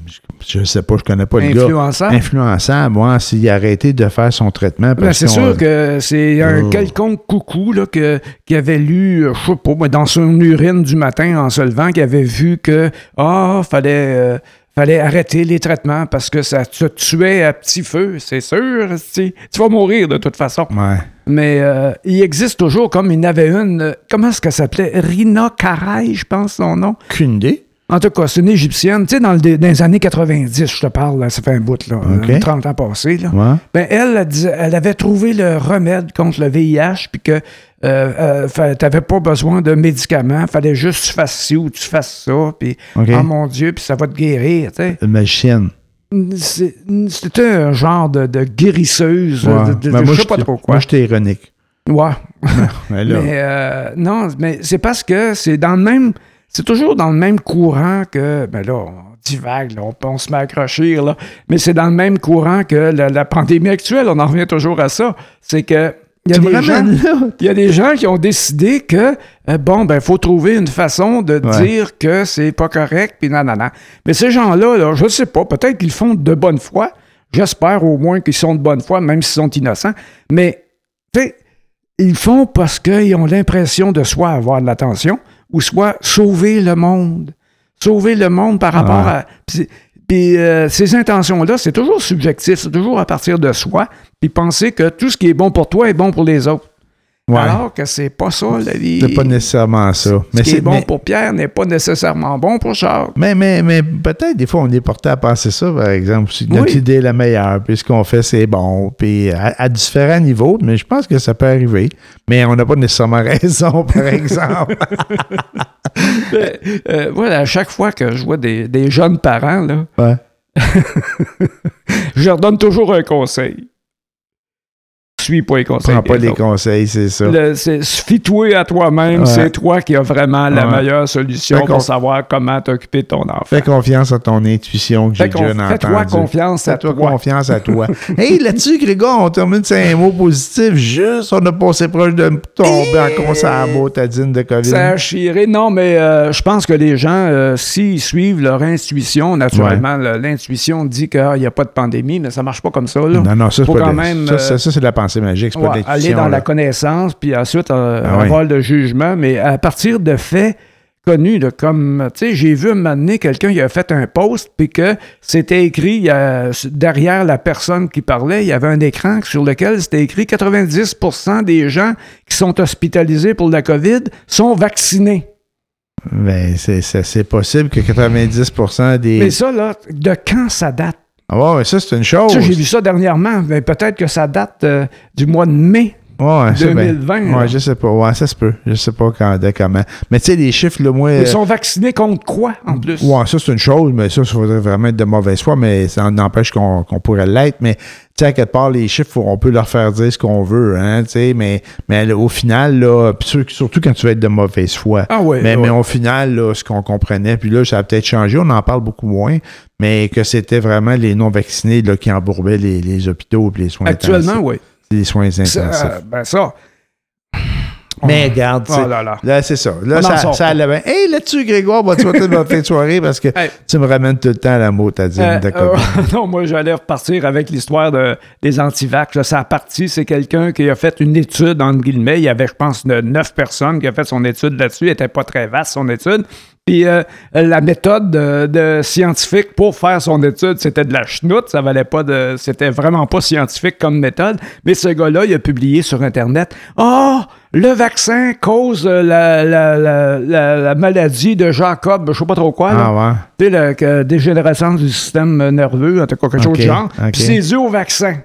Je, je sais pas, je connais pas le gars. Influençable. Influençable, moi, s'il a arrêté de faire son traitement. Ben, c'est sûr que c'est un Oh. quelconque coucou là, que, qui avait lu, je sais pas, dans son urine du matin en se levant, qui avait vu que ah, fallait, euh, fallait arrêter les traitements parce que ça te tuait à petit feu, c'est sûr. Tu tu vas mourir de toute façon. Ouais. Mais euh, il existe toujours comme il y en avait une. euh, comment est-ce qu'elle s'appelait? Rina Karay, je pense son nom. Qu'une idée. En tout cas, c'est une Égyptienne. Tu sais, dans, le- dans les années 90, je te parle, là, ça fait un bout, là, OK. euh, 30 ans passés. Là. Ouais. Ben, elle, elle, disait- elle avait trouvé le remède contre le VIH, puis que euh, euh, t'avais pas besoin de médicaments, fallait juste que tu fasses ci ou tu fasses ça, puis oh mon Dieu, puis ça va te guérir, tu sais. Une magicienne. C'était un genre de, de guérisseuse, Ouais. de, de- Ben, je moi, sais pas trop quoi. Moi, j'étais ironique. Ouais. Mais là, Mais euh, non, mais c'est parce que c'est dans le même. C'est toujours dans le même courant que. Ben là, on divague, là, on, on se met à accrocher, là. Mais c'est dans le même courant que la, la pandémie actuelle. On en revient toujours à ça. C'est que. Il y, a des gens, il y a des gens qui ont décidé que, euh, bon, ben, il faut trouver une façon de Ouais. dire que c'est pas correct, puis nanana. Mais ces gens-là, là, je sais pas, peut-être qu'ils font de bonne foi. J'espère au moins qu'ils sont de bonne foi, même s'ils sont innocents. Mais, tu sais, ils font parce qu'ils ont l'impression de soit avoir de l'attention ou soit sauver le monde. Sauver le monde par rapport à. Puis, puis, euh, ces intentions-là, c'est toujours subjectif, c'est toujours à partir de soi, puis penser que tout ce qui est bon pour toi est bon pour les autres. Ouais. Alors que c'est pas ça, la vie. C'est pas nécessairement ça. Ce Mais qui c'est est bon mais- pour Pierre n'est pas nécessairement bon pour Charles. Mais, mais, mais peut-être des fois on est porté à penser ça, par exemple. Si notre Oui. idée est la meilleure, puis ce qu'on fait c'est bon, puis à, à différents niveaux, mais je pense que ça peut arriver. Mais on n'a pas nécessairement raison, par exemple. Euh, euh, voilà, à chaque fois que je vois des, des jeunes parents, là, Ouais. je leur donne toujours un conseil. Suis pas les conseils. Prends pas les conseils, c'est ça. Fie-toi à toi-même, Ouais. c'est toi qui as vraiment la meilleure solution Fait pour savoir comment t'occuper de ton enfant. Fais confiance à ton intuition que j'ai déjà Fais-toi entendu. confiance à Fais-toi toi. confiance à toi. hey, là-dessus, Grégoire, on termine sur un mot positif. Juste, on a passé proche de tomber en motadine de COVID. Ça a chiré. Non, mais euh, je pense que les gens, euh, s'ils suivent leur intuition, naturellement, le- l'intuition dit qu'il n'y a pas de pandémie, mais ça marche pas comme ça. Là. Non, non, ça, c'est pas quand même, ça, euh, ça, ça, c'est de la pensée magique, c'est pas de Ouais, aller dans là. la connaissance, puis ensuite euh, Ah oui. avoir le jugement, mais à partir de faits connus, là, comme, tu sais, j'ai vu un donné quelqu'un qui a fait un post, puis que c'était écrit, il y a- derrière la personne qui parlait, il y avait un écran sur lequel c'était écrit 90% des gens qui sont hospitalisés pour la COVID sont vaccinés. Ben, c'est possible que 90% des. Mais ça, là, de quand ça date? Ah ouais, mais ça, c'est une chose. Ça, j'ai vu ça dernièrement, mais peut-être que ça date euh, du mois de mai. Ouais, ça, ben, 2020, là. ouais, je sais pas. Ouais, ça se peut. Je sais pas quand, de comment. Mais tu sais, les chiffres, là, moi. Ils sont vaccinés contre quoi, en plus? Ouais, ça, c'est une chose, mais ça, ça faudrait vraiment être de mauvaise foi, mais ça n'empêche qu'on, pourrait l'être. Mais, tu sais, à quelque part, les chiffres, on peut leur faire dire ce qu'on veut, hein, tu sais, mais, mais là, au final, là, surtout quand tu vas être de mauvaise foi. Ah ouais, mais, ouais. mais au final, là, ce qu'on comprenait, puis là, ça a peut-être changé, on en parle beaucoup moins, mais que c'était vraiment les non-vaccinés là, qui embourbaient les, les hôpitaux et les soins Actuellement, intensifs. oui. Les soins Ça, intensifs. euh, ben ça. mais regarde, tu Oh là là. Là, c'est ça. Là, On ça, ça allait bien. Hey, là-dessus, Grégoire, va-tu souhaiter une bonne fin de soirée? Parce que Hey. tu me ramènes tout le temps à la mot, t'as dit, Euh, euh, non, moi, j'allais repartir avec l'histoire de, des antivax. là. Ça a parti, c'est quelqu'un qui a fait une étude, entre guillemets. Il y avait, je pense, neuf personnes qui ont fait son étude là-dessus. Elle n'était pas très vaste, son étude. Puis euh, la méthode de, de scientifique pour faire son étude, c'était de la chenoute. Ça valait pas de. C'était vraiment pas scientifique comme méthode. Mais ce gars-là, il a publié sur Internet Ah, le vaccin cause euh, la, la, la, la- la maladie de Jacob, je sais pas trop quoi. Ah ouais. Tu sais, la dégénérescence du système nerveux, en tout cas, quelque chose du genre. Puis c'est dû au vaccin.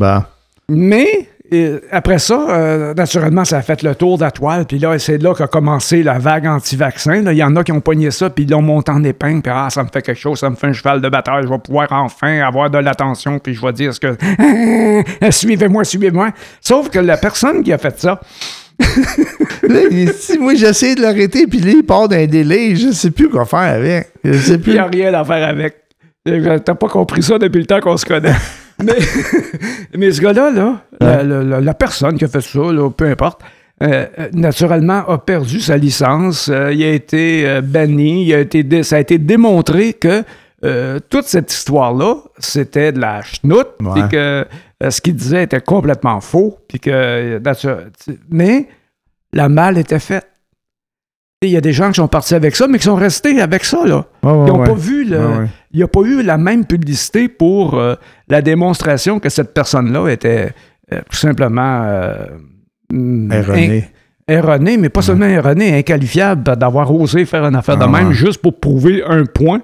Bon. Mais euh, après ça, euh, naturellement, ça a fait le tour de la toile. Puis là, c'est là qu'a commencé la vague anti-vaccin. Il y en a qui ont pogné ça, puis ils l'ont monté en épingle. Puis ah, ça me fait quelque chose, ça me fait un cheval de bataille. Je vais pouvoir enfin avoir de l'attention, puis je vais dire ce que. suivez-moi, suivez-moi. Sauf que la personne qui a fait ça, Là, il dit, moi, j'essaie de l'arrêter, puis là, il part d'un délai. Je sais plus quoi faire avec. Je sais il plus. n'y a rien à faire avec. T'as pas compris ça depuis le temps qu'on se connaît. Mais, mais ce gars-là, là, la, la- la- la personne qui a fait ça, là, peu importe, euh, euh, naturellement a perdu sa licence. Euh, il a été euh, banni. Il a été ça a été démontré que toute cette histoire-là, c'était de la chenoute, puis que ce qu'il disait était complètement faux, puis que mais la malle était faite. Il y a des gens qui sont partis avec ça, mais qui sont restés avec ça, là. Ouais, Ils n'ont ouais. pas vu le, ouais. il n'y a pas eu la même publicité pour euh, la démonstration que cette personne-là était euh, tout simplement euh, mm, Erroné. in- erronée, mais pas seulement erronée, inqualifiable d'avoir osé faire une affaire de Ah même juste pour prouver un point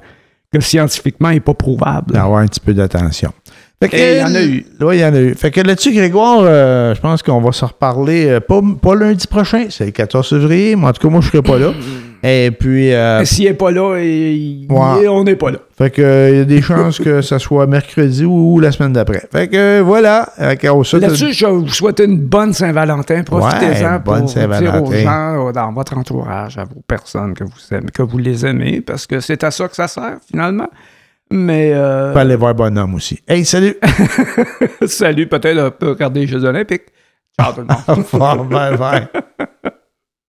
que scientifiquement n'est pas prouvable. Avoir un petit peu d'attention. Fait que, Et il y en a eu. Oui, il y en a eu. Fait que là-dessus, Grégoire, euh, je pense qu'on va se reparler, euh, pas, pas lundi prochain, c'est le 14 février, mais en tout cas, moi, je serai pas là. Et puis, euh, S'il n'est pas là, il- il- Ouais. on n'est pas là. fait que, il y a des chances que ça soit mercredi ou, ou la semaine d'après. Fait que, voilà. Souhaite- Là-dessus, je vous souhaiter une bonne Saint-Valentin. Profitez-en Ouais, pour dire aux gens dans votre entourage, à vos personnes que vous aimez, que vous les aimez, parce que c'est à ça que ça sert, finalement. Mais euh, peut aller voir Bonhomme aussi. Hey, salut! salut, peut-être euh, regarder les Jeux Olympiques. Ciao tout le monde.